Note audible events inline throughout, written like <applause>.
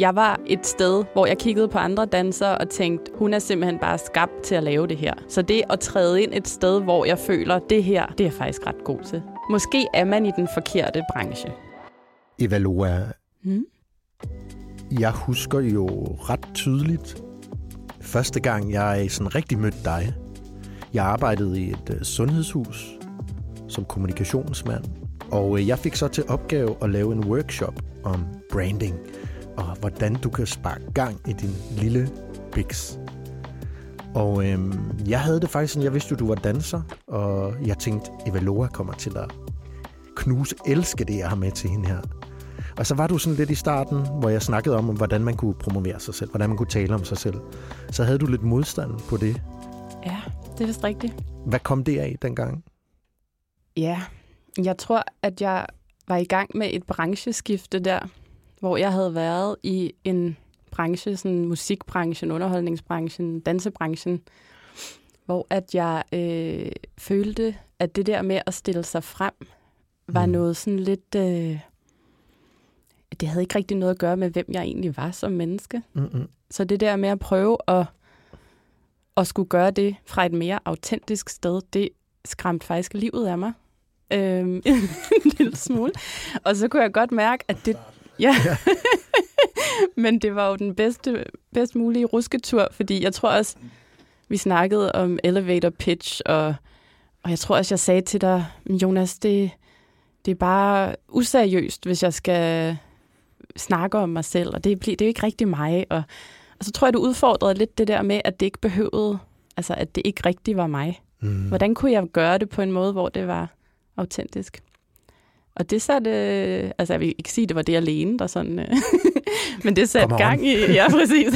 Jeg var et sted, hvor jeg kiggede på andre dansere og tænkte, hun er simpelthen bare skabt til at lave det her. Så det at træde ind et sted, hvor jeg føler, det her, det er jeg faktisk ret god til. Måske er man i den forkerte branche. Evalua, Hmm? jeg husker jo ret tydeligt, første gang jeg sådan rigtig mødte dig. Jeg arbejdede i et uh, sundhedshus som kommunikationsmand, og uh, jeg fik så til opgave at lave en workshop om branding, og hvordan du kan sparke gang i din lille biks. Og øhm, jeg havde det faktisk sådan, jeg vidste jo, du var danser, og jeg tænkte, Evalua kommer til at knuse, elske det, jeg har med til hende her. Og så var du sådan lidt i starten, hvor jeg snakkede om, hvordan man kunne promovere sig selv, hvordan man kunne tale om sig selv. Så havde du lidt modstand på det. Ja, det er vist rigtigt. Hvad kom det af dengang? Ja, jeg tror, at jeg var i gang med et brancheskifte der, hvor jeg havde været i en branche, sådan musikbranchen, underholdningsbranchen, dansebranchen, hvor at jeg øh, følte, at det der med at stille sig frem, var Mm. noget sådan lidt... Øh, det havde ikke rigtig noget at gøre med, hvem jeg egentlig var som menneske. Mm-mm. Så det der med at prøve at, at skulle gøre det fra et mere autentisk sted, det skræmte faktisk livet af mig. Øhm, <laughs> en lille smule. Og så kunne jeg godt mærke, at det... Ja. <laughs> Men det var jo den bedste, bedst mulige rusketur, fordi jeg tror også, vi snakkede om elevator pitch, og, og jeg tror også, jeg sagde til dig, Jonas, det, det er bare useriøst, hvis jeg skal snakke om mig selv, og det, det er jo ikke rigtig mig. Og, og så tror jeg, du udfordrede lidt det der med, at det ikke behøvede, altså at det ikke rigtig var mig. Mm. Hvordan kunne jeg gøre det på en måde, hvor det var autentisk? Og det satte, altså jeg vil ikke sige, at det var det alene, der sådan, øh, <laughs> men det satte gang i, ja <laughs> præcis,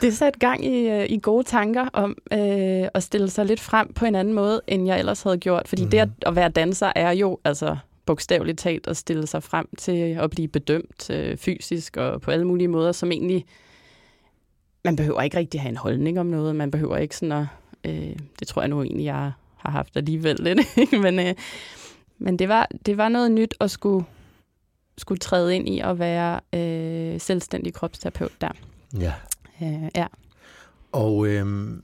det satte gang i, øh, i gode tanker om øh, at stille sig lidt frem på en anden måde, end jeg ellers havde gjort. Fordi mm. det at, at være danser er jo altså bogstaveligt talt at stille sig frem til at blive bedømt øh, fysisk og på alle mulige måder, som egentlig, man behøver ikke rigtig have en holdning om noget, man behøver ikke sådan at, øh, det tror jeg nu egentlig, jeg har haft alligevel lidt, <laughs> ikke? men, øh, men det, var, det var noget nyt at skulle, skulle træde ind i at være øh, selvstændig kropsterapeut der. Ja. Øh, ja. Og øhm,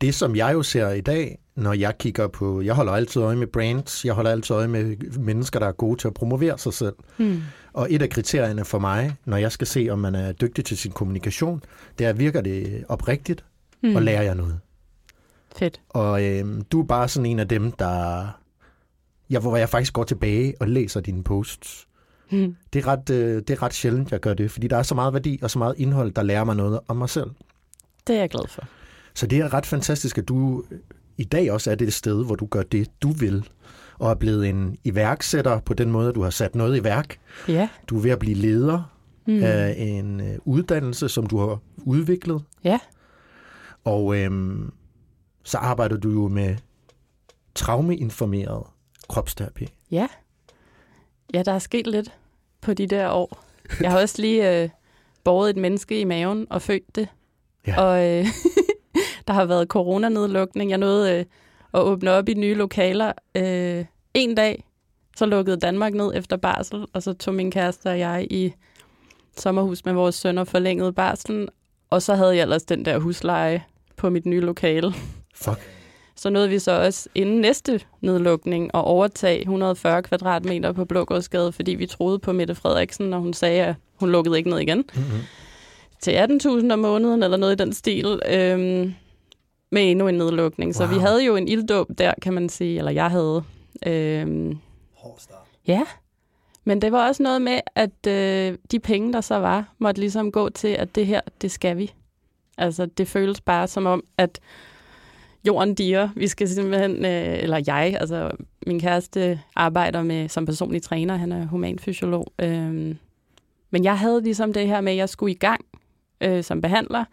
det, som jeg jo ser i dag, når jeg kigger på... Jeg holder altid øje med brands. Jeg holder altid øje med mennesker, der er gode til at promovere sig selv. Hmm. Og et af kriterierne for mig, når jeg skal se, om man er dygtig til sin kommunikation, det er, virker det oprigtigt, Hmm. mm. og lærer jeg noget. Fedt. Og øhm, du er bare sådan en af dem, der... Jeg, hvor jeg faktisk går tilbage og læser dine posts. Hmm. Det er, ret, øh, det er ret sjældent, jeg gør det, fordi der er så meget værdi og så meget indhold, der lærer mig noget om mig selv. Det er jeg glad for. Så det er ret fantastisk, at du i dag også er det sted, hvor du gør det, du vil, og er blevet en iværksætter på den måde, at du har sat noget i værk. Ja. Du er ved at blive leder mm. af en øh, uddannelse, som du har udviklet. Ja. Og øhm, så arbejder du jo med traumeinformeret kropsterapi. Ja. Ja, der er sket lidt på de der år. Jeg har også lige øh, båret et menneske i maven og født det. Ja. Og øh, <laughs> der har været coronanedlukning. Jeg nåede øh, at åbne op i nye lokaler. Øh, en dag, så lukkede Danmark ned efter barsel, og så tog min kæreste og jeg i sommerhus med vores søn og forlængede barselen. Og så havde jeg ellers den der husleje på mit nye lokale. Fuck. Så nåede vi så også inden næste nedlukning at overtage 140 kvadratmeter på Blågårdsgade, fordi vi troede på Mette Frederiksen, når hun sagde, at hun lukkede ikke ned igen. Mm-hmm. Til 18.000 om måneden, eller noget i den stil, øhm, med endnu en nedlukning. Så Wow. vi havde jo en ilddåb der, kan man sige, eller jeg havde. Øhm, Hård start. Ja, men det var også noget med, at øh, de penge, der så var, måtte ligesom gå til, at det her, det skal vi. Altså, det føles bare som om, at jorden diger. Vi skal simpelthen, øh, eller jeg, altså min kæreste arbejder med som personlig træner, han er humanfysiolog. Øh, men jeg havde ligesom det her med, at jeg skulle i gang øh, som behandler,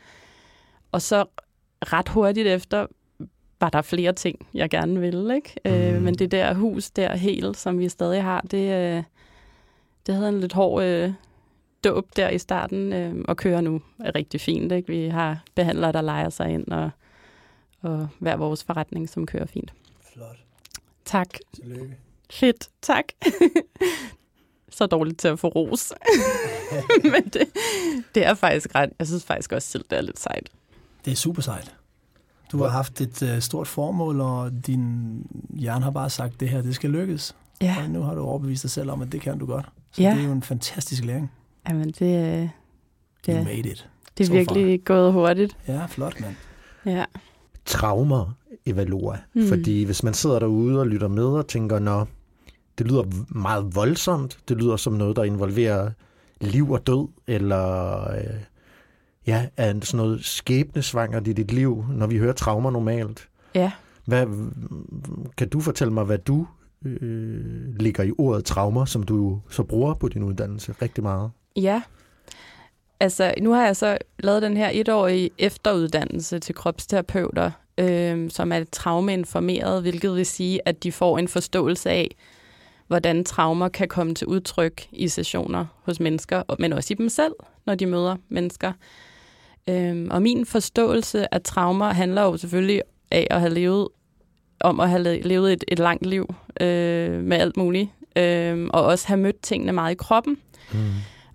og så ret hurtigt efter var der flere ting, jeg gerne ville. Ikke? Mm. Øh, Mhm. men det der hus der helt, som vi stadig har, det, øh, det havde en lidt hård øh, dåb der i starten, øh, og kører nu er rigtig fint. Ikke? Vi har behandlere, der leger sig ind, og, og hver vores forretning, som kører fint. Flot. Tak. Tillykke. Fedt. Tak. <laughs> Så dårligt til at få ros. <laughs> Men det, det er faktisk ret. Jeg synes faktisk også selv, det er lidt sejt. Det er super sejt. Du har haft et uh, stort formål, og din hjerne har bare sagt, det her, det skal lykkes. Ja, Og nu har du overbevist dig selv om, at det kan du godt. Så Ja. det er jo en fantastisk læring. Jamen, det, øh, You det, made it. det er so virkelig gået hurtigt. Ja, flot, mand. Ja. Traumer, Evalua. Mm. Fordi hvis man sidder derude og lytter med og tænker, nå, det lyder meget voldsomt, det lyder som noget, der involverer liv og død, eller øh, ja, er sådan noget skæbnesvangert i dit liv, når vi hører traumer normalt. Ja. Hvad, kan du fortælle mig, hvad du øh, ligger i ordet traumer, som du så bruger på din uddannelse rigtig meget? Ja. Altså, nu har jeg så lavet den her etårige efteruddannelse til kropsterapeuter, øh, som er traumeinformeret, hvilket vil sige, at de får en forståelse af, hvordan traumer kan komme til udtryk i sessioner hos mennesker, men også i dem selv, når de møder mennesker. Øh, og min forståelse af traumer handler jo selvfølgelig af at have levet om at have levet et, et langt liv øh, med alt muligt, øh, og også have mødt tingene meget i kroppen. Mm.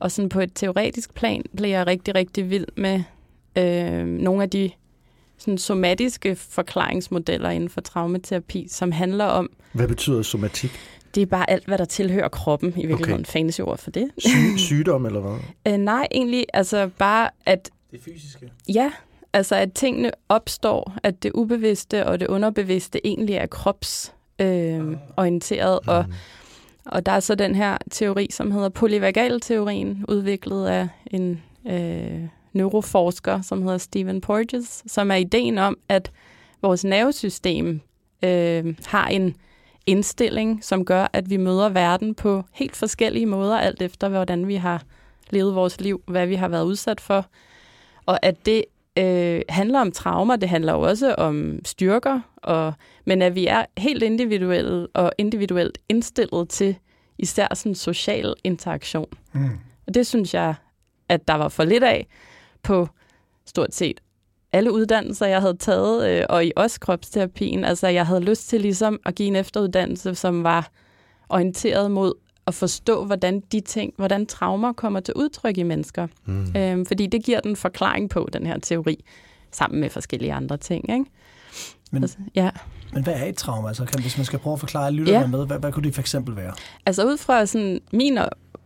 Og sådan på et teoretisk plan blev jeg rigtig, rigtig vild med øh, nogle af de sådan somatiske forklaringsmodeller inden for traumaterapi, som handler om, Hvad betyder somatik? det er bare alt, hvad der tilhører kroppen, i virkeligheden. Okay. Fancy ord for det. Syg, sygdom eller hvad? <laughs> Øh, nej, egentlig, altså bare, at Det fysiske. ja, altså at tingene opstår, at det ubevidste og det underbevidste egentlig er kropsorienteret, øh, orienteret, og Mm. Og og der er så den her teori, som hedder polyvagalteorien, udviklet af en øh, neuroforsker, som hedder Stephen Porges, som er ideen om, at vores nervesystem øh, har en indstilling, som gør, at vi møder verden på helt forskellige måder, alt efter hvordan vi har levet vores liv, hvad vi har været udsat for. Og at det øh, handler om traumer, det handler jo også om styrker, og, men at vi er helt individuelle og individuelt indstillet til især sådan social interaktion. Mm. Og det synes jeg, at der var for lidt af på stort set alle uddannelser, jeg havde taget, øh, og i også kropsterapien. Altså, jeg havde lyst til ligesom at give en efteruddannelse, som var orienteret mod at forstå, hvordan de ting, hvordan traumer kommer til udtryk i mennesker. Mm. Øhm, fordi det giver den forklaring på, den her teori, sammen med forskellige andre ting. Ikke? Men, Altså, ja. men hvad er et trauma? Altså, kan, hvis man skal prøve at forklare lytterne Ja. med, hvad, hvad kunne det for eksempel være? Altså ud fra sådan min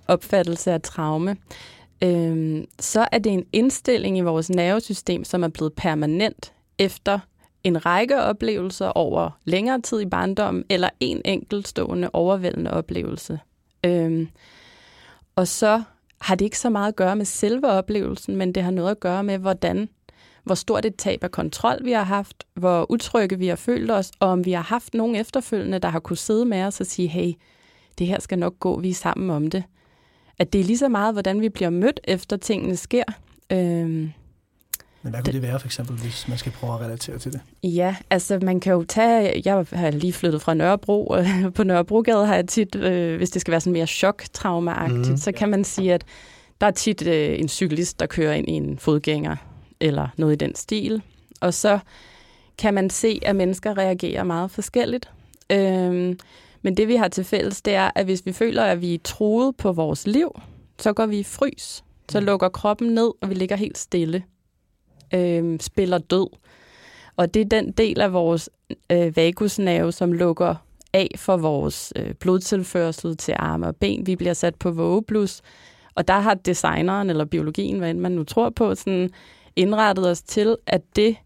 opfattelse af traume, øhm, så er det en indstilling i vores nervesystem, som er blevet permanent efter en række oplevelser over længere tid i barndommen, eller en enkeltstående overvældende oplevelse. Øhm, og så har det ikke så meget at gøre med selve oplevelsen, men det har noget at gøre med, hvordan, hvor stort et tab af kontrol vi har haft, hvor utrygge vi har følt os, og om vi har haft nogen efterfølgende, der har kunne sidde med os og sige, hey, det her skal nok gå, vi er sammen om det. At det er lige så meget, hvordan vi bliver mødt, efter tingene sker. Øhm, men hvad kunne det være for eksempel, hvis man skal prøve at relatere til det? Ja, altså man kan jo tage, jeg har lige flyttet fra Nørrebro, og <laughs> på Nørrebrogade har jeg tit, øh, hvis det skal være sådan mere chok-trauma-agtigt, mm. så kan man sige, at der er tit øh, en cyklist, der kører ind i en fodgænger, eller noget i den stil, og så kan man se, at mennesker reagerer meget forskelligt. Øhm, men det vi har til fælles, det er, at hvis vi føler, at vi er truet på vores liv, så går vi i frys. Så lukker kroppen ned, og vi ligger helt stille. Øhm, spiller død. Og det er den del af vores øh, vagusnerve, som lukker af for vores øh, blodtilførsel til arme og ben. Vi bliver sat på vågeblus, og der har designeren eller biologien, hvad man nu tror på, sådan indrettet os til, at det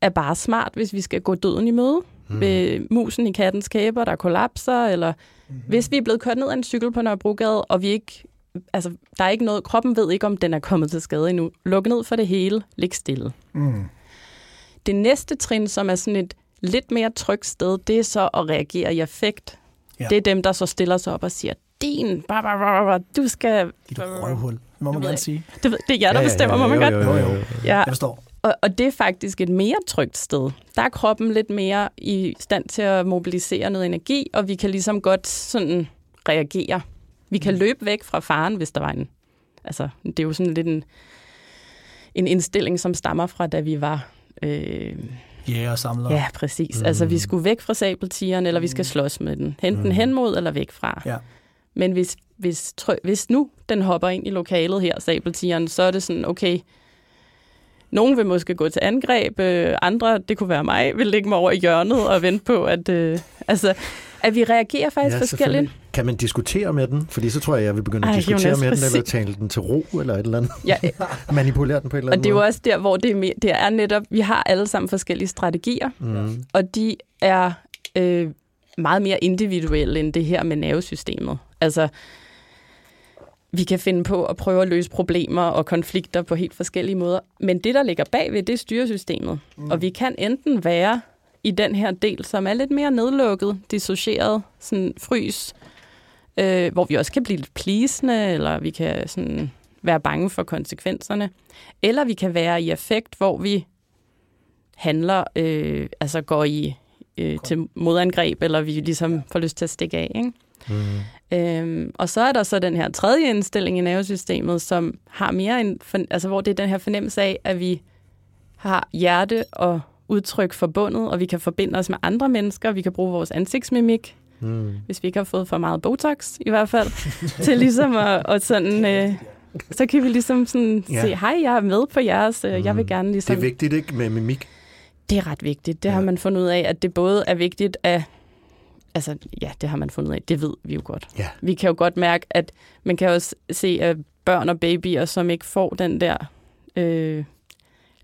er bare smart, hvis vi skal gå døden i møde. Mm. Ved musen i kattens kæber, der kollapser, eller mm. hvis vi er blevet kørt ned af en cykel på Nørrebrogade, og vi ikke, altså, der er ikke noget, kroppen ved ikke, om den er kommet til skade endnu. Luk ned for det hele, lig stille. Mm. Det næste trin, som er sådan et lidt mere trygt sted, det er så at reagere i affekt. Ja. Ja. Det er dem, der så stiller sig op og siger, din, bah, bah, bah, bah, du skal... Dit røvhul, det må man gerne sige. Det, det er jer, der bestemmer, må man godt. Jo, jo. Ja, Jeg forstår. og, og det er faktisk et mere trygt sted. Der er kroppen lidt mere i stand til at mobilisere noget energi, og vi kan ligesom godt sådan reagere. Vi kan løbe væk fra faren, hvis der var en... Altså, det er jo sådan lidt en, en indstilling, som stammer fra, da vi var... Øh, Jæger og samler. ja, præcis. Mm. Altså, vi skulle væk fra sabeltigeren, eller vi skal slås med den. Hente den hen mod, eller væk fra. Ja. Men hvis, hvis, trø- hvis nu den hopper ind i lokalet her, sabeltigeren, så er det sådan, okay, nogen vil måske gå til angreb, øh, andre, det kunne være mig, vil lægge mig over i hjørnet og vente på, at, øh, altså, at vi reagerer faktisk ja, forskelligt. Kan man diskutere med den? Fordi så tror jeg, jeg vil begynde at Ej, diskutere Jonas, med den, eller tale den til ro, eller et eller andet. Ja, <laughs> Manipulere den på et eller og andet det er jo også der, hvor det er, mere, det er netop, vi har alle sammen forskellige strategier, Mm. og de er øh, meget mere individuelle end det her med nervesystemet. Altså, vi kan finde på at prøve at løse problemer og konflikter på helt forskellige måder. Men det, der ligger bagved, det er styresystemet. Mm. Og vi kan enten være i den her del, som er lidt mere nedlukket, dissocieret, sådan frys, øh, hvor vi også kan blive lidt plisende, eller vi kan sådan være bange for konsekvenserne. Eller vi kan være i affekt, hvor vi handler, øh, altså går i øh, til modangreb, eller vi ligesom får lyst til at stikke af. Ikke? Mm. Øhm, og så er der så den her tredje indstilling i nervesystemet, som har mere en, altså hvor det er den her fornemmelse af, at vi har hjerte og udtryk forbundet, og vi kan forbinde os med andre mennesker, vi kan bruge vores ansigtsmimik, Mm. hvis vi ikke har fået for meget Botox i hvert fald, <laughs> til ligesom at, og sådan, øh, så kan vi ligesom sådan Ja. se, hej, jeg er med på jeres, øh, jeg vil Mm. gerne Det ligesom... er vigtigt, ikke, med mimik? Det er ret vigtigt. Det ja. har man fundet ud af, at det både er vigtigt at... Altså, ja, det har man fundet ud af. Det ved vi jo godt. Ja. Vi kan jo godt mærke, at man kan også se, at børn og babyer, som ikke får den der øh,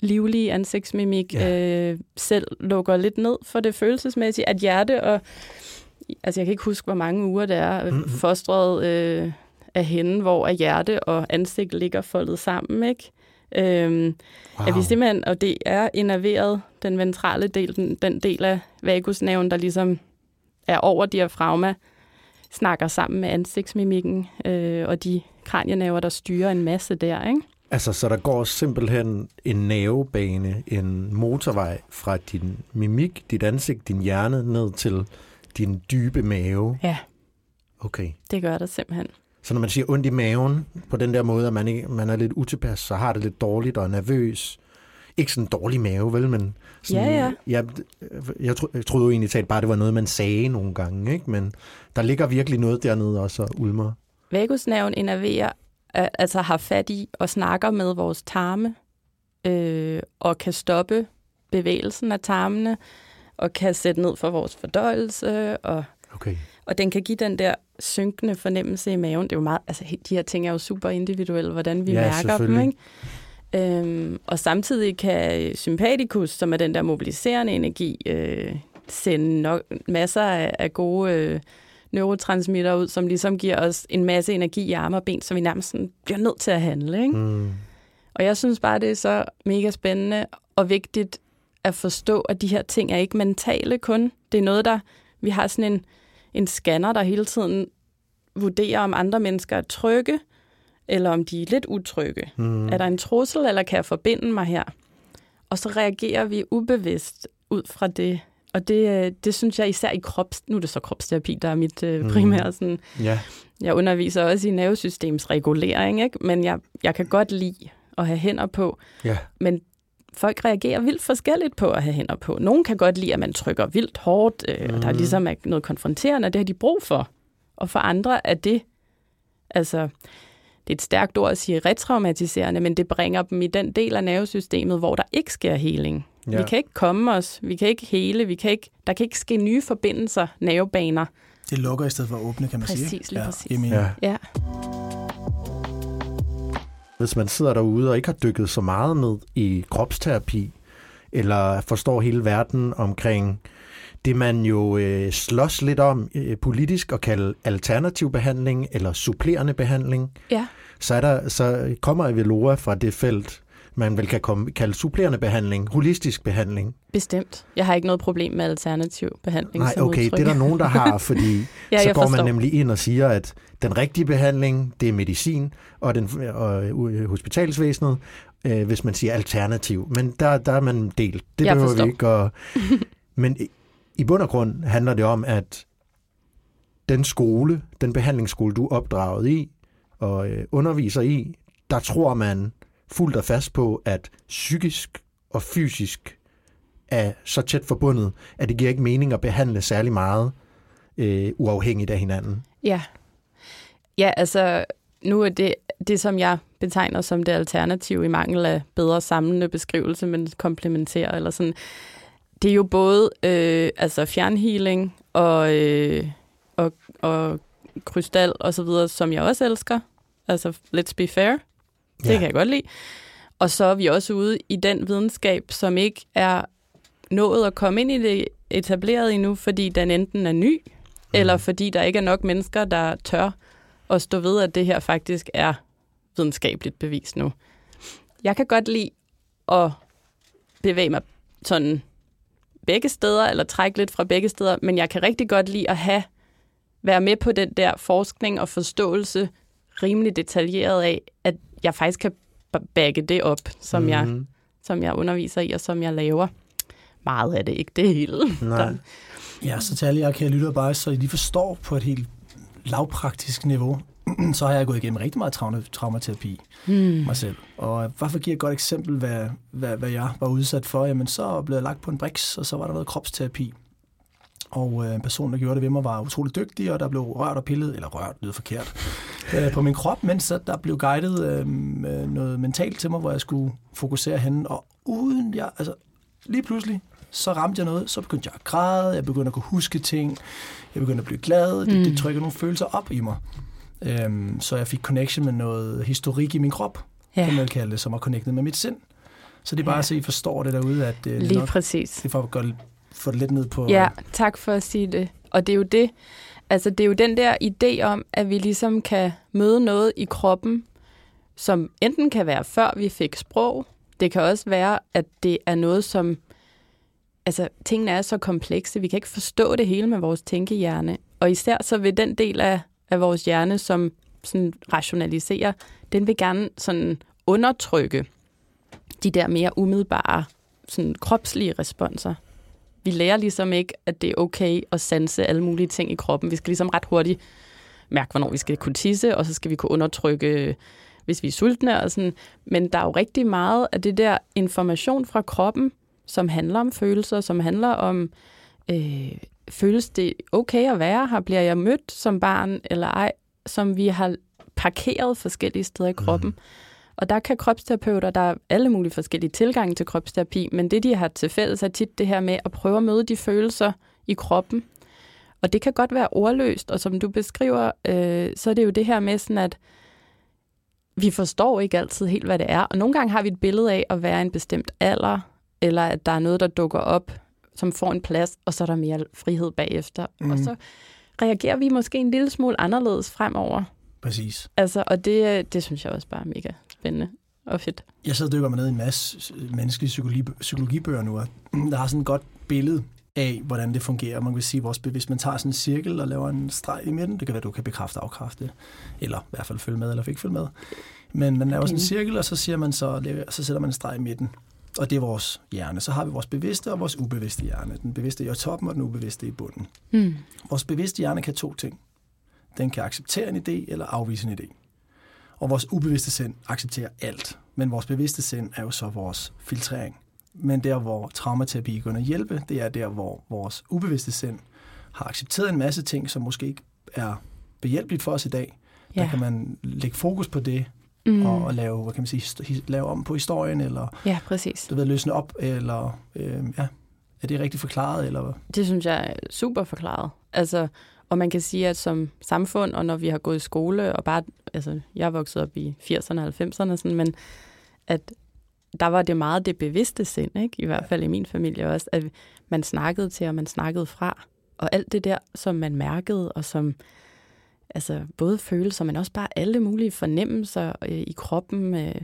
livlige ansigtsmimik, Ja. øh, selv lukker lidt ned for det følelsesmæssige, at hjerte og... Altså, jeg kan ikke huske, hvor mange uger det er, Mhm. mm-hmm. fostret øh, af hende, hvor at hjerte og ansigt ligger foldet sammen, ikke? Øhm, Wow. at vi simpelthen, og det er innerveret, den ventrale del, den, den del af vagusnerven, der ligesom er over diafragma, snakker sammen med ansigtsmimikken øh, og de kranienerver, der styrer en masse der, ikke? Altså, så der går simpelthen en nervebane, en motorvej fra din mimik, dit ansigt, din hjerne, ned til din dybe mave. Ja. Okay. Det gør der simpelthen. Så når man siger ondt i maven, på den der måde, at man, ikke, man er lidt utilpas, så har det lidt dårligt og er nervøs. Ikke sådan en dårlig mave, vel, men... Sådan, Ja, ja. Jeg, jeg, tro, jeg troede jo egentlig talt bare, det var noget, man sagde nogle gange, ikke? Men der ligger virkelig noget dernede også og ulmer. Vagusnerven innerverer, altså har fat i og snakker med vores tarme, øh, og kan stoppe bevægelsen af tarmene, og kan sætte ned for vores fordøjelse, og Okay. Og den kan give den der synkende fornemmelse i maven. Det er jo meget, altså de her ting er jo super individuelle, hvordan vi Ja, mærker dem, ikke? Øhm, og samtidig kan sympatikus, som er den der mobiliserende energi, øh, sende nok, masser af, af gode øh, neurotransmitter ud, som ligesom giver os en masse energi i arme og ben, så vi nærmest sådan bliver nødt til at handle. Ikke? Mm. Og jeg synes bare, det er så mega spændende og vigtigt at forstå, at de her ting er ikke mentale kun. Det er noget, der... Vi har sådan en, en scanner, der hele tiden vurderer, om andre mennesker er trygge, eller om de er lidt utrygge. Mm. Er der en trussel, eller kan jeg forbinde mig her? Og så reagerer vi ubevidst ud fra det. Og det, øh, det synes jeg især i krops... Nu er det så kropsterapi, der er mit øh, Mm. primære sådan, Ja. jeg underviser også i nervesystemsregulering, ikke? men jeg, jeg kan godt lide at have hænder på. Ja. Men folk reagerer vildt forskelligt på at have hænder på. Nogle kan godt lide, at man trykker vildt hårdt, øh, mm. og der Mhm. ligesom er noget konfronterende, og det har de brug for. Og for andre er det, altså, det er et stærkt ord at sige retraumatiserende, men det bringer dem i den del af nervesystemet, hvor der ikke sker heling. Ja. Vi kan ikke komme os, vi kan ikke hele, vi kan ikke, der kan ikke ske nye forbindelser, nervebaner. Det lukker i stedet for at åbne, kan man præcis, sige. Lige ja, præcis. Ja. ja. Hvis man sidder derude og ikke har dykket så meget ned i kropsterapi, eller forstår hele verden omkring det, man jo øh, slås lidt om øh, politisk at kalde alternativ behandling eller supplerende behandling, ja. så, er der, så kommer Evelora fra det felt, man vel kan komme, kalde supplerende behandling, holistisk behandling. Bestemt. Jeg har ikke noget problem med alternativ behandling Nej, okay, udtryk. det er der nogen, der har, <laughs> fordi ja, så går forstår. man nemlig ind og siger, at den rigtige behandling, det er medicin, og, den, og øh, hospitalsvæsenet, øh, hvis man siger alternativ. Men der, der er man delt. Det Jeg behøver forstår. vi ikke at... <laughs> Men i, i bund og grund handler det om, at den skole, den behandlingsskole, du er opdraget i og øh, underviser i, der tror man fuldt og fast på, at psykisk og fysisk er så tæt forbundet, at det giver ikke mening at behandle særlig meget øh, uafhængigt af hinanden. Ja. Ja, altså, nu er det, det, som jeg betegner som det alternativ i mangel af bedre samlende beskrivelse, men komplementerer eller sådan, det er jo både øh, altså fjernhealing og, øh, og, og krystal og så videre, som jeg også elsker. Altså, let's be fair. Det Ja. kan jeg godt lide. Og så er vi også ude i den videnskab, som ikke er nået at komme ind i det etableret endnu, fordi den enten er ny, mm. eller fordi der ikke er nok mennesker, der tør at stå ved, at det her faktisk er videnskabeligt bevis nu. Jeg kan godt lide at bevæge mig sådan begge steder, eller trække lidt fra begge steder, men jeg kan rigtig godt lide at have være med på den der forskning og forståelse rimelig detaljeret af, at jeg faktisk kan bagge det op, som, mm. jeg, Mhm. som jeg underviser i, og som jeg laver. Meget af det, ikke det hele. Nej. Ja, så til alle jer kære lytter bare, så I lige forstår på et helt lavpraktisk niveau, <clears throat> så har jeg gået igennem rigtig meget trauma, traumaterapi Hmm. mig selv. Og bare for at give et godt eksempel, hvad, hvad, hvad jeg var udsat for, jamen så blev jeg lagt på en briks, og så var der noget kropsterapi. Og øh, en person, der gjorde det ved mig, var utrolig dygtig, og der blev rørt og pillet, eller rørt, lyder forkert, øh, på min krop, mens at der blev guidet øh, øh, noget mentalt til mig, hvor jeg skulle fokusere henne. Og uden jeg, altså lige pludselig, så ramte jeg noget, så begyndte jeg at græde, jeg begyndte at kunne huske ting, jeg begyndte at blive glad, det, Mm. det trykker nogle følelser op i mig. Øhm, så jeg fik connection med noget historik i min krop, ja. kan man kalde det, som var connectet med mit sind. Så det er bare Ja. så I forstår det derude, at øh, det, Lige nok, præcis. det er for at gøre, få det lidt ned på... Ja, tak for at sige det. Og det er jo det, altså det er jo den der idé om, at vi ligesom kan møde noget i kroppen, som enten kan være før vi fik sprog, det kan også være, at det er noget, som, altså tingene er så komplekse, vi kan ikke forstå det hele med vores tænkehjerne. Og især så vil den del af, af vores hjerne, som sådan rationaliserer, den vil gerne sådan undertrykke de der mere umiddelbare sådan kropslige responser. Vi lærer ligesom ikke, at det er okay at sanse alle mulige ting i kroppen. Vi skal ligesom ret hurtigt mærke, hvornår vi skal kunne tisse, og så skal vi kunne undertrykke, hvis vi er sultne og sådan. Men der er jo rigtig meget af det der information fra kroppen, som handler om følelser, som handler om, øh, føles det okay at være her? Bliver jeg mødt som barn eller ej? Som vi har parkeret forskellige steder i kroppen. Mm. Og der kan kropsterapeuter, der er alle mulige forskellige tilgange til kropsterapi, men det, de har til fælles, er tit det her med at prøve at møde de følelser i kroppen. Og det kan godt være ordløst, og som du beskriver, øh, så er det jo det her med sådan, at vi forstår ikke altid helt, hvad det er. Og nogle gange har vi et billede af at være en bestemt alder, eller at der er noget, der dukker op, som får en plads, og så er der mere frihed bagefter. Mm. Og så reagerer vi måske en lille smule anderledes fremover. Præcis. Altså, og det, det synes jeg også bare er mega spændende og fedt. Jeg sidder og dykker mig ned i en masse menneskelige psykologi, psykologibøger nu, og der har sådan et godt billede af, hvordan det fungerer. Man kan sige, vores, hvis man tager sådan en cirkel og laver en streg i midten, det kan være, du kan bekræfte og afkræfte, eller i hvert fald følge med, eller ikke følge med. Men man laver sådan en cirkel, og så, siger man så, så sætter man en streg i midten. Og det er vores hjerne. Så har vi vores bevidste og vores ubevidste hjerne. Den bevidste er i toppen, og den ubevidste i bunden. Mm. Vores bevidste hjerne kan to ting. Den kan acceptere en idé eller afvise en idé. Og vores ubevidste sind accepterer alt. Men vores bevidste sind er jo så vores filtrering. Men der, hvor traumaterapi går og hjælpe, det er der, hvor vores ubevidste sind har accepteret en masse ting, som måske ikke er behjælpeligt for os i dag. Der Ja. kan man lægge fokus på det, mm. og, og lave, hvad kan man sige, lave om på historien, eller ja, præcis. du ved, løsne op, eller øh, ja, er det rigtigt forklaret? Eller? Det synes jeg er super forklaret. Altså, og man kan sige, at som samfund, og når vi har gået i skole, og bare, altså, jeg er vokset op i 80'erne og 90'erne, sådan, men at der var det meget det bevidste sind, ikke? i hvert fald i min familie også, at man snakkede til, og man snakkede fra. Og alt det der, som man mærkede, og som altså både følelser, men også bare alle mulige fornemmelser øh, i kroppen, øh,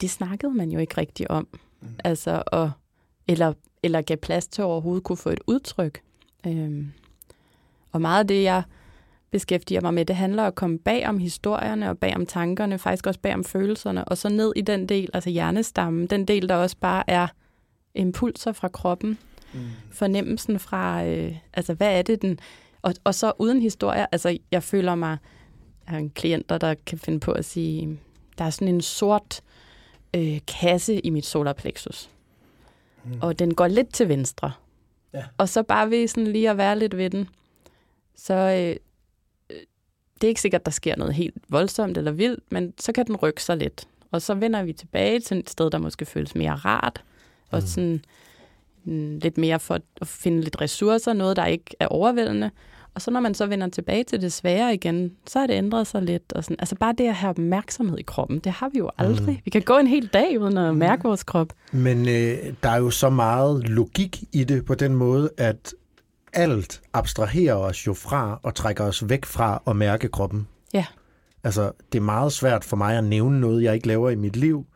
det snakkede man jo ikke rigtig om. Mm. Altså, og, eller, eller gav plads til at overhovedet kunne få et udtryk. Øhm, og meget af det, jeg beskæftiger mig med, det handler om at komme bag om historierne og bag om tankerne, faktisk også bag om følelserne, og så ned i den del, altså hjernestammen, den del, der også bare er impulser fra kroppen, mm. fornemmelsen fra, øh, altså hvad er det, den og, og så uden historie, altså jeg føler mig, jeg har en klient, der kan finde på at sige, der er sådan en sort øh, kasse i mit solarplexus. Mm. Og den går lidt til venstre. Ja. Og så bare ved sådan lige at være lidt ved den, så øh, det er ikke sikkert, der sker noget helt voldsomt eller vildt, men så kan den rykke sig lidt. Og så vender vi tilbage til et sted, der måske føles mere rart, og mm. sådan Mm, lidt mere for at finde lidt ressourcer, noget, der ikke er overvældende. Og så når man så vender tilbage til det svære igen, så har det ændret sig lidt. Og sådan. Altså bare det at have opmærksomhed i kroppen, det har vi jo aldrig. Mm. Vi kan gå en hel dag uden at mærke mm. vores krop. Men øh, der er jo så meget logik i det på den måde, at alt abstraherer os jo fra og trækker os væk fra at mærke kroppen. Ja. Altså, det er meget svært for mig at nævne noget, jeg ikke laver i mit liv,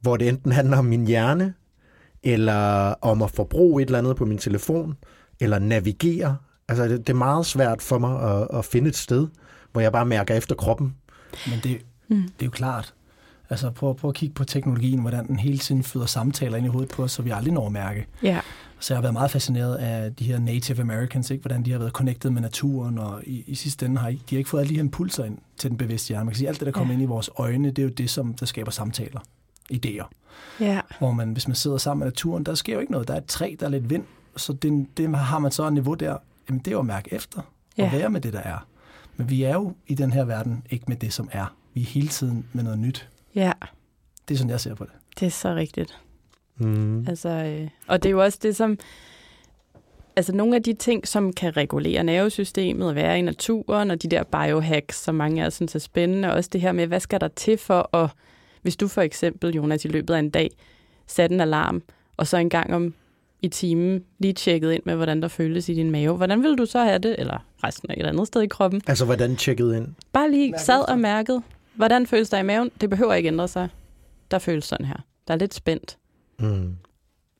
hvor det enten handler om min hjerne, eller om at forbruge et eller andet på min telefon, eller navigere. Altså, det, det er meget svært for mig at, at finde et sted, hvor jeg bare mærker efter kroppen. Men det, mm. det er jo klart. Altså, prøv, prøv at kigge på teknologien, hvordan den hele tiden føder samtaler ind i hovedet på os, så vi aldrig når at mærke. Ja. Så jeg har været meget fascineret af de her Native Americans, ikke? hvordan de har været connected med naturen, og i, i sidste ende har de, de har ikke fået alle de her impulser ind til den bevidste hjerne. Man kan sige, alt det, der kommer ja. ind i vores øjne, det er jo det, som der skaber samtaler, idéer. Ja. Hvor man, hvis man sidder sammen med naturen, der sker jo ikke noget. Der er et træ, der er lidt vind, så det, det har man så et niveau der. Jamen, det er jo at mærke efter ja. og være med det, der er. Men vi er jo i den her verden ikke med det, som er. Vi er hele tiden med noget nyt. Ja. Det er sådan, jeg ser på det. Det er så rigtigt. Mm. Altså, øh, og det er jo også det, som... Altså nogle af de ting, som kan regulere nervesystemet og være i naturen, og de der biohacks, som mange af os synes er spændende, og også det her med, hvad skal der til for at hvis du for eksempel, Jonas, i løbet af en dag satte en alarm, og så en gang om i timen lige tjekket ind med, hvordan der føles i din mave, hvordan vil du så have det? Eller resten af et andet sted i kroppen? Altså, hvordan tjekket ind? Bare lige mærket. sad og mærket. Hvordan føles der i maven? Det behøver ikke ændre sig. Der føles sådan her. Der er lidt spændt. Mm.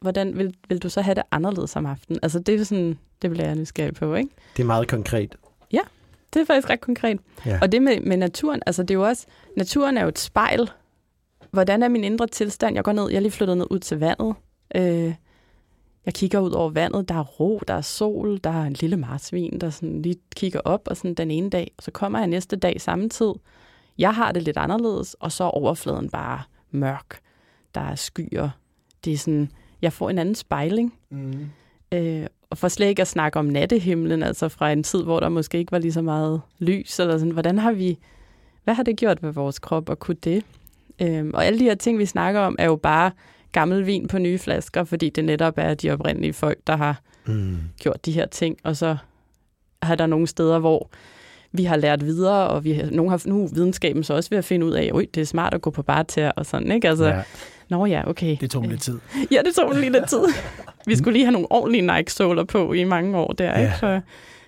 Hvordan vil, vil du så have det anderledes om aftenen? Altså, det er sådan, det bliver jeg nysgerrig på, ikke? Det er meget konkret. Ja, det er faktisk ret konkret. Ja. Og det med, med naturen, altså det er jo også, naturen er jo et spejl hvordan er min indre tilstand? Jeg går ned, jeg er lige flyttet ned ud til vandet. Øh, jeg kigger ud over vandet, der er ro, der er sol, der er en lille marsvin, der sådan lige kigger op, og sådan den ene dag, og så kommer jeg næste dag samme tid. Jeg har det lidt anderledes, og så er overfladen bare mørk. Der er skyer. Det er sådan, jeg får en anden spejling. Mm. Øh, og for slet ikke at snakke om nattehimlen, altså fra en tid, hvor der måske ikke var lige så meget lys, eller sådan, hvordan har vi, hvad har det gjort ved vores krop at kunne det? Øhm, og alle de her ting, vi snakker om, er jo bare gammel vin på nye flasker, fordi det netop er de oprindelige folk, der har mm. gjort de her ting. Og så har der nogle steder, hvor vi har lært videre, og vi har, nogle har nu videnskaben så også ved at finde ud af, at det er smart at gå på barter og sådan, ikke? Altså, ja. Nå ja, okay. Det tog lidt tid. <laughs> Ja, det tog lige lidt tid. Vi skulle lige have nogle ordentlige Nike-såler på i mange år der, ja. ikke? Så...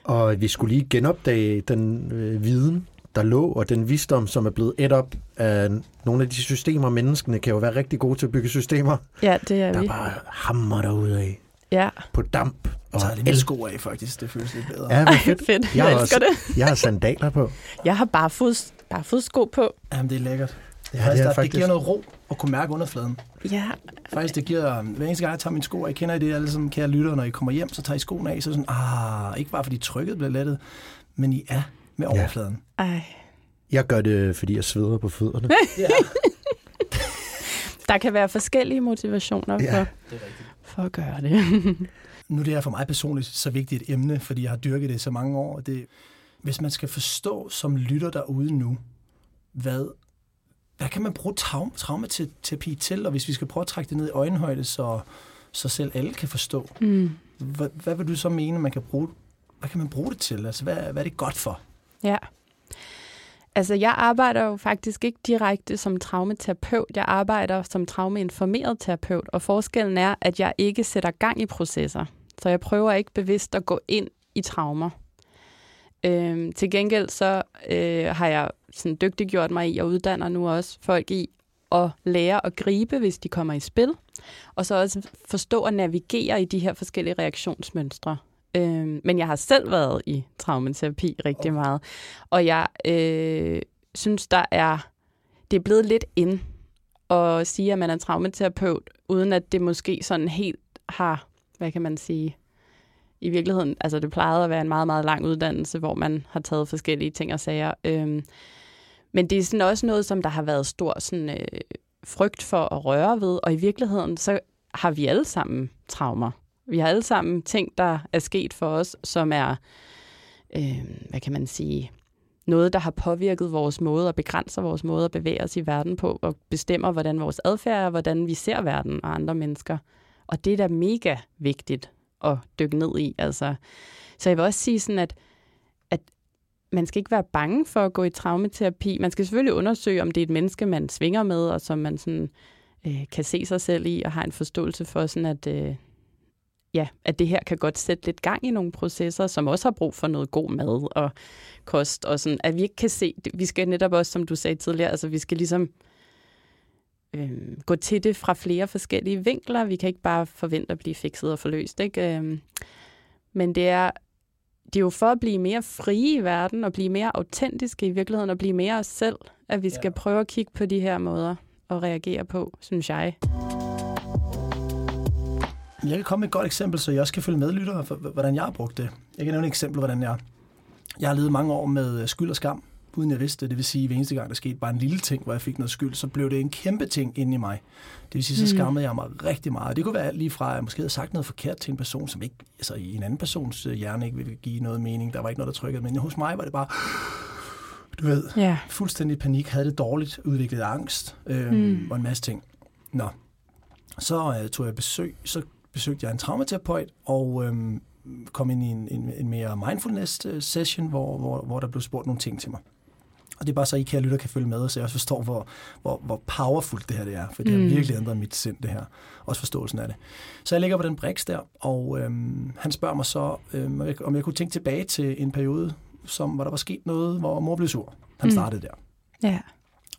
Og vi skulle lige genopdage den øh, viden, der lå, og den visdom, som er blevet et op af nogle af de systemer. Menneskene kan jo være rigtig gode til at bygge systemer. Ja, det er der vi. Der bare hammer derude af. Ja. På damp. Og tager lidt sko af, faktisk. Det føles lidt bedre. Ja, fedt. fedt. Jeg, jeg elsker også, det. jeg har sandaler på. Jeg har bare fået, bare fået sko på. Jamen, det er lækkert. Det, ja, faktisk, det, er faktisk... det giver noget ro at kunne mærke underfladen. Ja. Faktisk, det giver, hver eneste gang jeg tager mine sko, jeg kender I det alle som kære lytter, når I kommer hjem, så tager I skoene af, så sådan, ah, ikke bare fordi trykket bliver lettet, men I er med overfladen. Ja. Ej. Jeg gør det, fordi jeg sveder på fødderne. <laughs> ja. Der kan være forskellige motivationer for, ja, for at gøre det. <laughs> nu er det her for mig personligt så vigtigt et emne, fordi jeg har dyrket det så mange år. Det, hvis man skal forstå som lytter derude nu, hvad, hvad kan man bruge traum, traumaterapi til, og hvis vi skal prøve at trække det ned i øjenhøjde, så, så selv alle kan forstå, Mm. hvad, hvad vil du så mene, man kan bruge, hvad kan man bruge det til? Altså, hvad, hvad er det godt for? Ja. Altså, jeg arbejder jo faktisk ikke direkte som traumaterapeut. Jeg arbejder som traumeinformeret terapeut, og forskellen er, at jeg ikke sætter gang i processer. Så jeg prøver ikke bevidst at gå ind i traumer. Øhm, til gengæld så øh, har jeg sådan dygtiggjort mig i, og uddanner nu også folk i at lære at gribe, hvis de kommer i spil, og så også forstå at navigere i de her forskellige reaktionsmønstre. Øhm, men jeg har selv været i traumaterapi rigtig meget, og jeg øh, synes, der er det er blevet lidt ind at sige, at man er traumaterapeut, uden at det måske sådan helt har, hvad kan man sige, i virkeligheden, altså det plejede at være en meget, meget lang uddannelse, hvor man har taget forskellige ting og sager. Øhm, men det er sådan også noget, som der har været stor sådan, øh, frygt for at røre ved, og i virkeligheden, så har vi alle sammen traumer. Vi har alle sammen ting, der er sket for os, som er, øh, hvad kan man sige, noget, der har påvirket vores måde og begrænser vores måde at bevæge os i verden på, og bestemmer, hvordan vores adfærd er, hvordan vi ser verden og andre mennesker. Og det er da mega vigtigt at dykke ned i. Altså. Så jeg vil også sige sådan, at, at man skal ikke være bange for at gå i traumaterapi. Man skal selvfølgelig undersøge, om det er et menneske, man svinger med, og som man sådan, øh, kan se sig selv i, og har en forståelse for, sådan at, øh, ja, at det her kan godt sætte lidt gang i nogle processer, som også har brug for noget god mad og kost, og sådan, at vi ikke kan se, vi skal netop også, som du sagde tidligere, altså vi skal ligesom øh, gå til det fra flere forskellige vinkler. Vi kan ikke bare forvente at blive fikset og forløst. Ikke? Øh, men det er, det er jo for at blive mere frie i verden, og blive mere autentiske i virkeligheden, og blive mere os selv, at vi skal ja. prøve at kigge på de her måder og reagere på, synes jeg. Jeg kan komme med et godt eksempel, så jeg også kan følge med lyttere, hvordan jeg har brugt det. Jeg kan nævne et eksempel, hvordan jeg... Jeg har levet mange år med skyld og skam, uden jeg vidste det. Det vil sige, at hver eneste gang, der skete bare en lille ting, hvor jeg fik noget skyld, så blev det en kæmpe ting inde i mig. Det vil sige, så skammede jeg mig rigtig meget. Det kunne være alt lige fra, at jeg måske havde sagt noget forkert til en person, som ikke, altså i en anden persons hjerne ikke ville give noget mening. Der var ikke noget, der trykkede. Men hos mig var det bare, du ved, Ja. fuldstændig panik, havde det dårligt, udviklet angst øhm, Mm. og en masse ting. Nå, så øh, tog jeg besøg, så besøgte jeg en traumaterapeut, og øhm, kom ind i en, en, en mere mindfulness-session, hvor, hvor, hvor der blev spurgt nogle ting til mig. Og det er bare så, I kære lytter kan følge med, så jeg også forstår, hvor, hvor, hvor powerful det her det er. For det har Mm. virkelig ændret mit sind, det her. Også forståelsen af det. Så jeg ligger på den briks der, og øhm, han spørger mig så, øhm, om jeg- om jeg kunne tænke tilbage til en periode, som, hvor der var sket noget, hvor mor blev sur. Han Mm. startede der. Ja.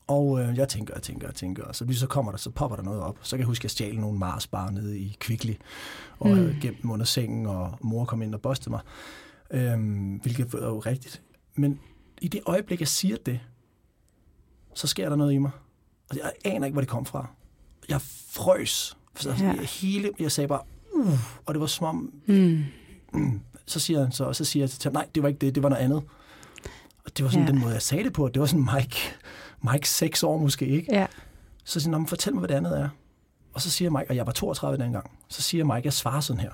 Og øh, jeg tænker, jeg tænker, jeg tænker, og så lige så kommer der, så popper der noget op. Så kan jeg huske, at jeg stjal nogle Mars bare nede i Kvickly, og Mm. mm. gemt dem under sengen, og mor kom ind og bostede mig. Øhm, hvilket var jo rigtigt. Men i det øjeblik, jeg siger det, så sker der noget i mig. Og jeg aner ikke, hvor det kom fra. Jeg frøs. Så Ja. ja. hele, jeg sagde bare, uh, og det var som om, Mm. mm. så siger han så, og så siger jeg til ham, nej, det var ikke det, det var noget andet. Og det var sådan ja. den måde, jeg sagde det på. Det var sådan Mike, Mike seks år måske, ikke? Ja. Så siger han, "Nå, men fortæl mig, hvad det andet er. Og så siger Mike, og jeg var 32 dengang, så siger Mike, jeg svarer sådan her.